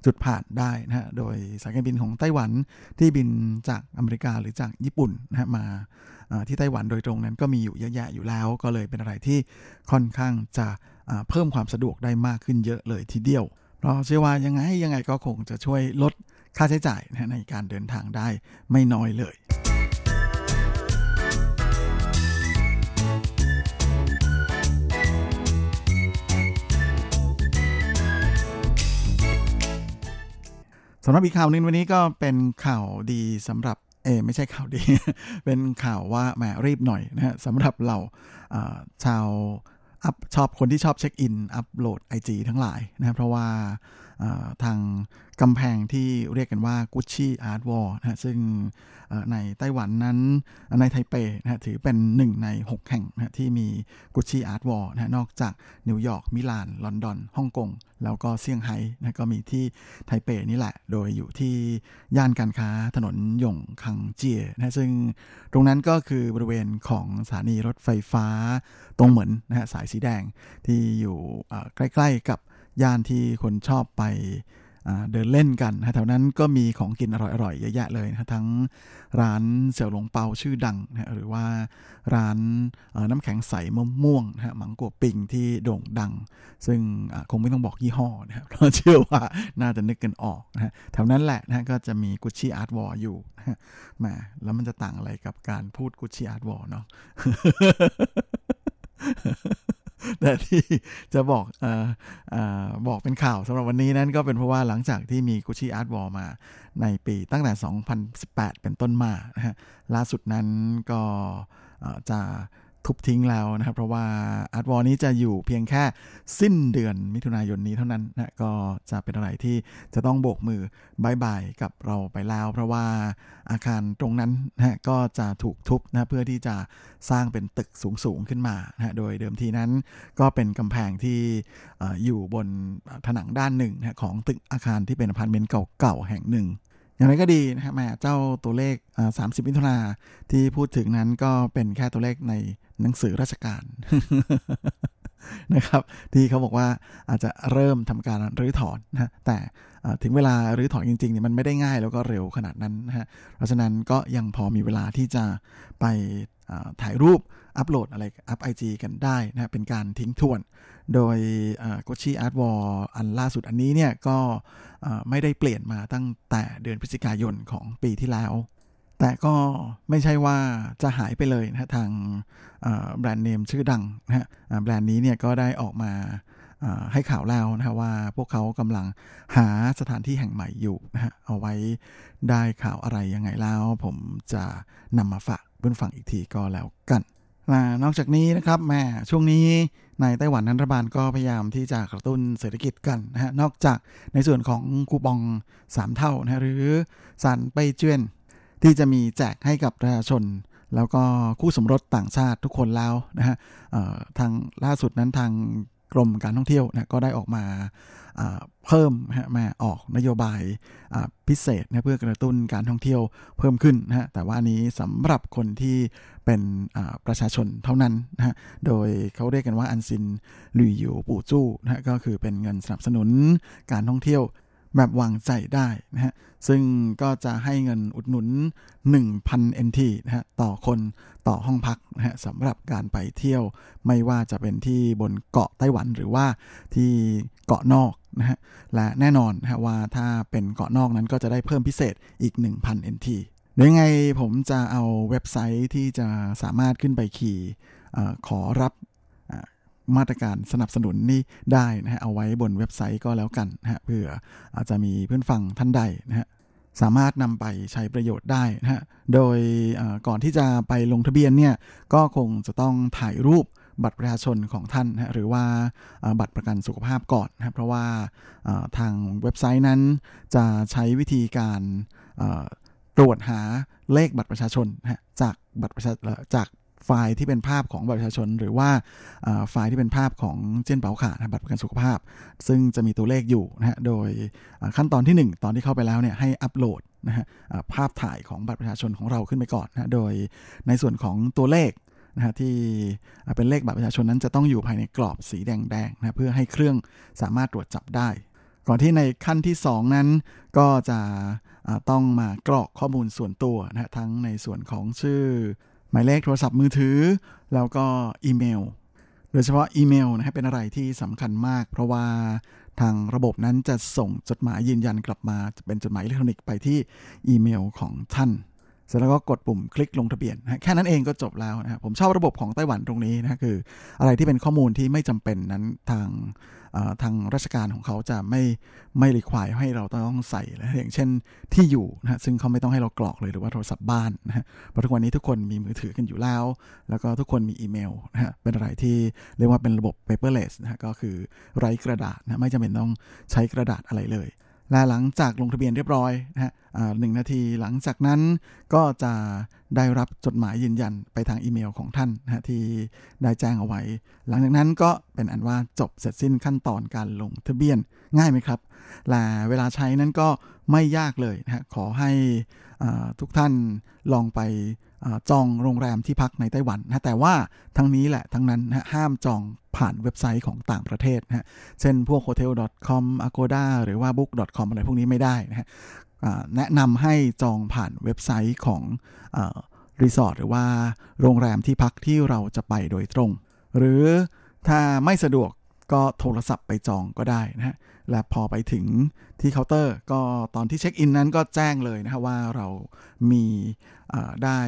จุดผ่านได้นะโดยสายการบินของไต้หวันที่บินจากอเมริกาหรือจากญี่ปุ่นนะมาที่ไต้หวันโดยตรงนั้นก็มีอยู่เยอะแยะอยู่แล้ว ก็เลยเป็นอะไรที่ค่อนข้างจะเพิ่มความสะดวกได้มากขึ้นเยอะเลยทีเดียวเพราะเชื่อว่ายังไงยังไงก็คงจะช่วยลดค่าใช้จ่ายในการเดินทางได้ไม่น้อยเลย สำหรับอีกข่าวนึงวันนี้ก็เป็นข่าวดีสำหรับเอไม่ใช่ข่าวดี เป็นข่าวว่าแหมรีบหน่อยนะฮะสำหรับเราชาว up ชอบคนที่ชอบ check in upload IG ทั้งหลายนะเพราะว่า ทางกำแพงที่เรียกกันว่า Gucci art wall นะซึ่งในไต้หวันนั้นในไทเปนะถือเป็นหนึ่งใน 6 แห่งนะที่มี Gucci art wall นะนอกจากนิวยอร์กมิลาน ลอนดอนฮ่องกง แล้วก็เซี่ยงไฮ้นะก็มีที่ไทเปนี่แหละ โดยอยู่ที่ย่านการค้าถนนหยงคังเจียนะซึ่งตรงนั้นก็คือบริเวณของสถานีรถไฟฟ้าตรงเหมือนนะฮะสายสีแดงที่อยู่ใกล้ ๆกับ ย่านที่คนชอบไปเดินเล่นกันนะแถวนั้นก็มีของกินอร่อยๆเยอะแยะเลยนะทั้งร้านเสี่ยวหลงเปาชื่อดังนะหรือว่าร้านน้ำแข็งใสมะม่วงนะหมังกัวปิงที่โด่งดัง ซึ่งคงไม่ต้องบอกยี่ห้อนะครับเราเชื่อว่าน่าจะนึกกันออกนะแถวนั้นแหละนะก็จะมีกุชชี่อาร์ตวอลอยู่นะแมแล้วมันจะต่างอะไรกับการพูดกุชชี่อาร์ตวอลเนาะ แต่ที่จะบอกออบอกเป็นข่าวสำหรับวันนี้นั้นก็เป็นเพราะว่าหลังจากที่มีกุชิอาร์ตวอลมาในปีตั้งแต่ 2018 เป็นต้นมานะฮะล่าสุดนั้นก็จะ ทุบทิ้งแล้วนะครับ เพราะว่า art wall นี้จะอยู่เพียงแค่สิ้นเดือนมิถุนายนนี้เท่านั้นนะก็จะเป็นอะไรที่จะต้องโบกมือ bye bye กับเราไปแล้ว เพราะว่าอาคารตรงนั้นนะก็จะถูกทุบนะเพื่อที่จะสร้างเป็นตึกสูงๆขึ้นมานะโดยเดิมทีนั้นก็เป็นกำแพงที่อยู่บนผนังด้านหนึ่งนะของตึกอาคารที่เป็นอพาร์ตเมนต์เก่าๆแห่งหนึ่ง อย่างไรก็ดีนะฮะแม่เจ้าตัวเลข 30 มิถุนาที่พูดถึงนั้นก็เป็นแค่ตัวเลขในหนังสือราชการนะครับที่เขาบอกว่าอาจจะเริ่มทำการรื้อถอนนะแต่ถึงเวลารื้อถอนจริงๆเนี่ยมันไม่ได้ง่ายแล้วก็เร็วขนาดนั้นนะฮะเพราะฉะนั้นก็ยังพอมีเวลาที่จะไปถ่ายรูปอัปโหลดอะไรอัพไอจกันได้นะเป็นการทิ้งทวน โดยกุชชี่อาร์ตวอลอันล่าสุดอันนี้เนี่ยก็ไม่ได้เปลี่ยนมาตั้งแต่เดือนพฤศจิกายนของปีที่แล้ว แต่ก็ไม่ใช่ว่าจะหายไปเลยนะทางแบรนด์เนมชื่อดังนะฮะแบรนด์นี้เนี่ยก็ได้ออกมาให้ข่าวแล้วนะฮะว่าพวกเขากำลังหาสถานที่แห่งใหม่อยู่นะฮะเอาไว้ได้ข่าวอะไรยังไงแล้ว ผมจะนำมาฝากเพื่อนฟังอีกทีก็แล้วกัน นอกจากนี้นะครับแม่ช่วงนี้ในไต้หวันรัฐบาลก็พยายามที่จะกระตุ้นเศรษฐกิจกันนะฮะนอกจากในส่วนของคูปอง 3 เท่านะหรือสันไปเจื้อนที่จะมีแจกให้กับประชาชน แล้วก็คู่สมรสต่างชาติทุกคนแล้วนะฮะทางล่าสุดนั้นทางกรมการท่องเที่ยวนะก็ได้ออกมา เพิ่มมาออกนโยบายพิเศษนะเพื่อกระตุ้นการท่องเที่ยวเพิ่มขึ้นนะฮะแต่ว่านี้สำหรับคนที่เป็นประชาชนเท่านั้นนะฮะโดยเขาเรียกกันว่าอันซินลุยอยู่ปู่จู้นะฮะก็คือเป็นเงินสนับสนุนการท่องเที่ยว แบบวางใจได้นะฮะ ซึ่งก็จะให้เงินอุดหนุน 1,000 NT นะฮะ ต่อคนต่อห้องพักนะฮะสำหรับการไปเที่ยวไม่ว่าจะเป็นที่บนเกาะไต้หวันหรือว่าที่เกาะนอกนะฮะ และแน่นอนนะว่าถ้าเป็นเกาะนอกนั้นก็จะได้เพิ่มพิเศษอีก 1,000 NT โดยไงผมจะเอาเว็บไซต์ที่จะสามารถขึ้นไปขี่อขอรับ มาตรการสนับสนุนนี่ได้นะฮะเอาไว้บนเว็บไซต์ก็แล้วกันนะฮะเพื่ออาจจะมีเพื่อนฟังท่านใดนะฮะสามารถนำไปใช้ประโยชน์ได้นะฮะ โดยก่อนที่จะไปลงทะเบียนเนี่ยก็คงจะต้องถ่ายรูปบัตรประชาชนของท่านนะหรือว่าบัตรประกันสุขภาพก่อนนะเพราะว่าทางเว็บไซต์นั้นจะใช้วิธีการตรวจหาเลขบัตรประชาชนนะจากบัตรประชาจาก ไฟล์ที่เป็นภาพของบัตรประชาชน หรือว่าไฟล์ที่เป็นภาพของเจนเป๋าขาดบัตรประกันสุขภาพ ซึ่งจะมีตัวเลขอยู่นะฮะโดยขั้นตอนที่ 1 ตอนที่เข้าไปแล้วเนี่ยให้อัปโหลดนะฮะภาพถ่ายของบัตรประชาชนของเราขึ้นไปก่อนนะโดยในส่วนของตัวเลขนะฮะที่เป็นเลขบัตรประชาชนนั้นจะต้องอยู่ภายในกรอบสีแดงๆนะเพื่อให้เครื่องสามารถตรวจจับได้ ก่อนที่ในขั้นที่ 2 นั้นก็จะต้องมากรอกข้อมูลส่วนตัวนะทั้งในส่วนของชื่อ หมายเลขโทรศัพท์มือถือ แล้วก็อีเมล โดยเฉพาะอีเมลนะเป็นอะไรที่สำคัญมาก เพราะว่าทางระบบนั้นจะส่งจดหมายยืนยันกลับมา จะเป็นจดหมายอิเล็กทรอนิกส์ไปที่อีเมลของท่าน เสร็จแล้วก็กดปุ่มคลิกลงทะเบียนนะแค่นั้นเองก็จบแล้วนะผมชอบระบบของไต้หวันตรงนี้นะคือ อะไรที่เป็นข้อมูลที่ไม่จำเป็นนั้นทางทางราชการของเขาจะไม่ไม่รีควายให้เราต้องใส่แล้วอย่างเช่นที่อยู่นะซึ่งเขาไม่ต้องให้เรากรอกเลยหรือว่าโทรศัพท์บ้านนะฮะเพราะทุกวันนี้ทุกคนมีมือถือกันอยู่แล้ว แล้วก็ทุกคนมีอีเมลนะฮะเป็นอะไรที่เรียกว่าเป็นระบบ paperless นะฮะก็คือไร้กระดาษนะไม่จำเป็นต้องใช้กระดาษอะไรเลย และหลังจากลงทะเบียนเรียบร้อยนะฮะหนึ่งนาทีหลังจากนั้นก็จะได้รับจดหมายยืนยันไปทางอีเมลของท่านนะที่ได้แจ้งเอาไว้ หลังจากนั้นก็เป็นอันว่าจบเสร็จสิ้นขั้นตอนการลงทะเบียนง่ายไหมครับและเวลาใช้นั้นก็ไม่ยากเลยนะขอให้ทุกท่านลองไป จองโรงแรมที่พักในไต้หวันนะแต่ว่าทั้งนี้แหละทั้งนั้นนะห้ามจองผ่านเว็บไซต์ของต่างประเทศนะเช่นพวก hotel.com agoda หรือว่า book.com อะไรพวกนี้ไม่ได้นะฮะแนะนำให้จองผ่านเว็บไซต์ของรีสอร์ทหรือว่าโรงแรมที่พักที่เราจะไปโดยตรง หรือถ้าไม่สะดวกก็โทรศัพท์ไปจองก็ได้นะฮะ และพอไปถึงที่เคาน์เตอร์ ก็ตอนที่ check in นั้นก็แจ้งเลยนะฮะว่าเรามีได้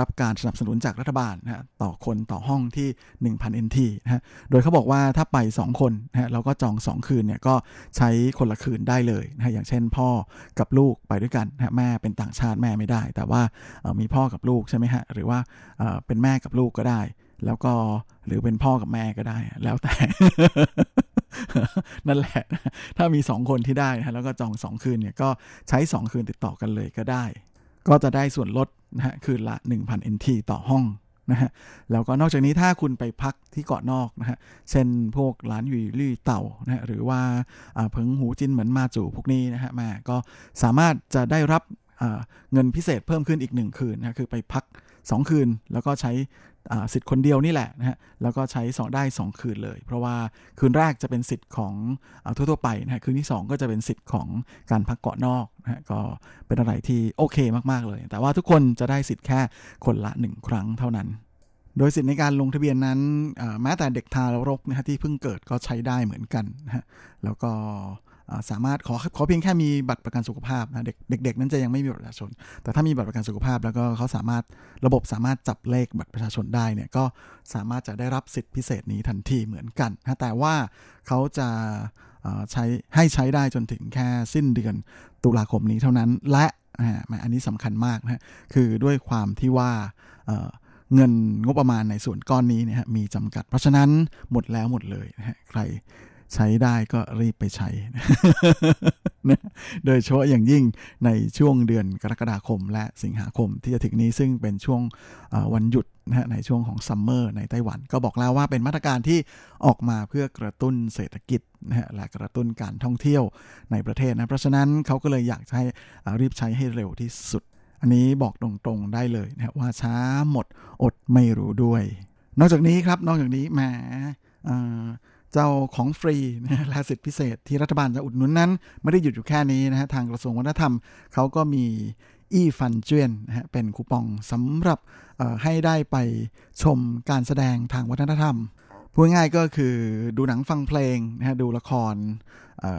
รับการสนับสนุนจากรัฐบาลนะต่อคนต่อห้องที่ 1,000 NT นะฮะ โดยเขาบอกว่าถ้าไป 2 คนนะฮะเราก็จอง 2 คืนเนี่ยก็ใช้คนละคืนได้เลยนะฮะอย่างเช่นพ่อกับลูกไปด้วยกันนะแม่เป็นต่างชาติแม่ไม่ได้ แต่ว่ามีพ่อกับลูกใช่ไหมฮะ หรือว่าเป็นแม่กับลูกก็ได้ แล้วก็หรือเป็นพ่อกับแม่ก็ได้ แล้วแต่ นั่นแหละ ถ้ามี 2 คนที่ได้นะแล้วก็จอง 2 คืนเนี่ยก็ใช้ 2 คืนติดต่อกันเลยก็ได้ ก็จะได้ส่วนลดนะฮะคืนละ 1,000 NT ต่อห้องนะฮะแล้วก็นอกจากนี้ถ้าคุณไปพักที่เกาะนอกนะฮะเช่นพวกร้านอยู่ลี่เต่านะฮะหรือว่าเพิงหูจินเหมือนมาจูพวกนี้นะฮะมาก็สามารถจะได้รับเงินพิเศษเพิ่มขึ้นอีก 1 คืนนะคือไปพัก 2 คืน แล้วก็ใช้ สิทธิ์คนเดียวนี่แหละนะฮะแล้วก็ใช้สองได้ 2 คืนเลย เพราะว่าคืนแรกจะเป็นสิทธิ์ของทั่วๆไปนะฮะคืนที่ 2 ก็จะเป็นสิทธิ์ของการพักเกาะนอกนะฮะก็เป็นอะไรที่โอเคมากๆเลย แต่ว่าทุกคนจะได้สิทธิ์แค่คนละ 1 ครั้งเท่านั้น โดยสิทธิในการลงทะเบียนนั้นแม้แต่เด็กทารกนะฮะที่เพิ่งเกิดก็ใช้ได้เหมือนกันนะฮะแล้วก็ สามารถขอขอเพียงแค่มีบัตรประกันสุขภาพนะเด็กเด็กๆนั้นจะยังไม่มีบัตรประชาชน แต่ถ้ามีบัตรประกันสุขภาพ แล้วก็เขาสามารถระบบสามารถจับเลขบัตรประชาชนได้เนี่ยก็สามารถจะได้รับสิทธิพิเศษนี้ทันทีเหมือนกันนะแต่ว่าเขาจะใช้ให้ใช้ได้จนถึงแค่สิ้นเดือนตุลาคมนี้เท่านั้น และอันนี้สำคัญมากนะคือด้วยความที่ว่าเงินงบประมาณในส่วนก้อนนี้เนี่ยมีจำกัด เพราะฉะนั้นหมดแล้วหมดเลยนะใคร ใช้ได้ก็รีบไปใช้ โดยเฉพาะอย่างยิ่งในช่วงเดือนกรกฎาคมและสิงหาคมที่จะถึงนี้ซึ่งเป็นช่วงวันหยุดนะฮะในช่วงของซัมเมอร์ในไต้หวัน ก็บอกแล้วว่าเป็นมาตรการที่ออกมาเพื่อกระตุ้นเศรษฐกิจนะฮะและกระตุ้นการท่องเที่ยวในประเทศนะเพราะฉะนั้นเขาก็เลยอยากให้รีบใช้ให้เร็วที่สุด อันนี้บอกตรงๆได้เลยนะว่าช้าหมดอดไม่รู้ด้วย นอกจากนี้ครับนอกจากนี้แหม เจ้าของฟรีนะและสิทธิพิเศษที่รัฐบาลจะอุดหนุนนั้น ไม่ได้หยุดอยู่แค่นี้นะฮะทางกระทรวงวัฒนธรรมเขาก็มีอีฟันเจียนนะฮะเป็นคูปองสำหรับให้ได้ไปชมการแสดงทางวัฒนธรรมพูดง่ายก็คือดูหนังฟังเพลงนะฮะดูละคร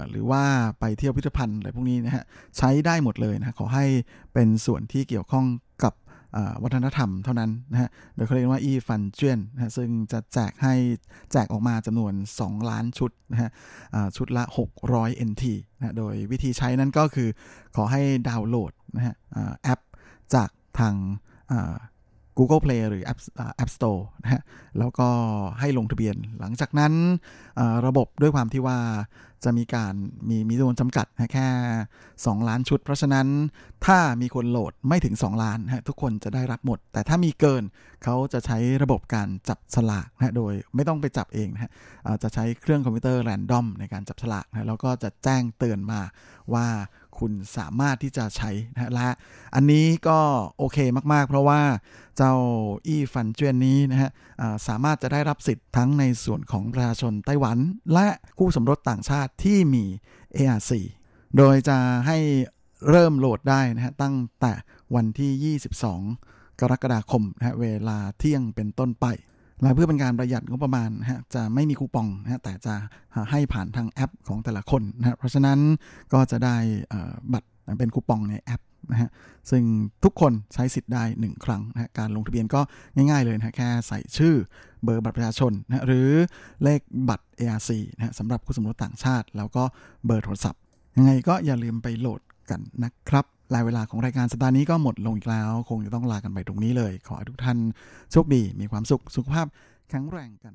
หรือว่าไปเที่ยวพิพิธภัณฑ์อะไรพวกนี้นะฮะใช้ได้หมดเลยนะขอให้เป็นส่วนที่เกี่ยวข้องกับ วัฒนธรรมเท่านั้นนะฮะโดยเขาเรียกว่าอีฟันเจียนนะซึ่งจะแจกให้แจกออกมาจำนวน 2 ล้านชุดนะฮะชุดละ 600 NT นะโดยวิธีใช้นั้นก็คือขอให้ดาวน์โหลดนะฮะแอปจากทาง Google Play หรือ App, App Store นะฮะ แล้วก็ให้ลงทะเบียน หลังจากนั้นระบบด้วยความที่ว่าจะมีการมีมีจำนวนจำกัดแค่ 2 ล้านชุด เพราะฉะนั้นถ้ามีคนโหลดไม่ถึง 2 ล้านฮะทุกคนจะได้รับหมด แต่ถ้ามีเกินเขาจะใช้ระบบการจับฉลากนะโดยไม่ต้องไปจับเองนะฮะจะใช้เครื่องคอมพิวเตอร์แรนดอมในการจับฉลากนะแล้วก็จะแจ้งเตือนมาว่า คุณสามารถที่จะใช้นะและอันนี้ก็โอเคมากๆ เพราะว่าเจ้าอี้ฟันเจียนนี้นะฮะสามารถจะได้รับสิทธิ์ทั้งในส่วนของประชาชนไต้หวัน และคู่สมรสต่างชาติที่มี ARC โดยจะให้เริ่มโหลดได้นะฮะตั้งแต่วันที่ 22 กรกฎาคมนะฮะเวลาเที่ยงเป็นต้นไป และเพื่อเป็นการประหยัดงบประมาณนะฮะจะไม่มีคูปองนะฮะแต่จะให้ผ่านทางแอปของแต่ละคนนะฮะเพราะฉะนั้นก็จะได้บัตรเป็นคูปองในแอปนะฮะซึ่งทุกคนใช้สิทธิ์ได้ 1 ครั้งนะการลงทะเบียนก็ง่ายๆเลยนะแค่ใส่ชื่อเบอร์บัตรประชาชนนะหรือเลขบัตร ARC นะสำหรับคู่สมรสต่างชาติ แล้วก็เบอร์โทรศัพท์ ยังไงก็อย่าลืมไปโหลดกันนะครับ ลายเวลาของรายการสัปดาห์นี้ก็หมดลงอีกแล้ว คงจะต้องลากันไปตรงนี้เลย ขอให้ทุกท่านโชคดีมีความสุขสุขภาพแข็งแรงกัน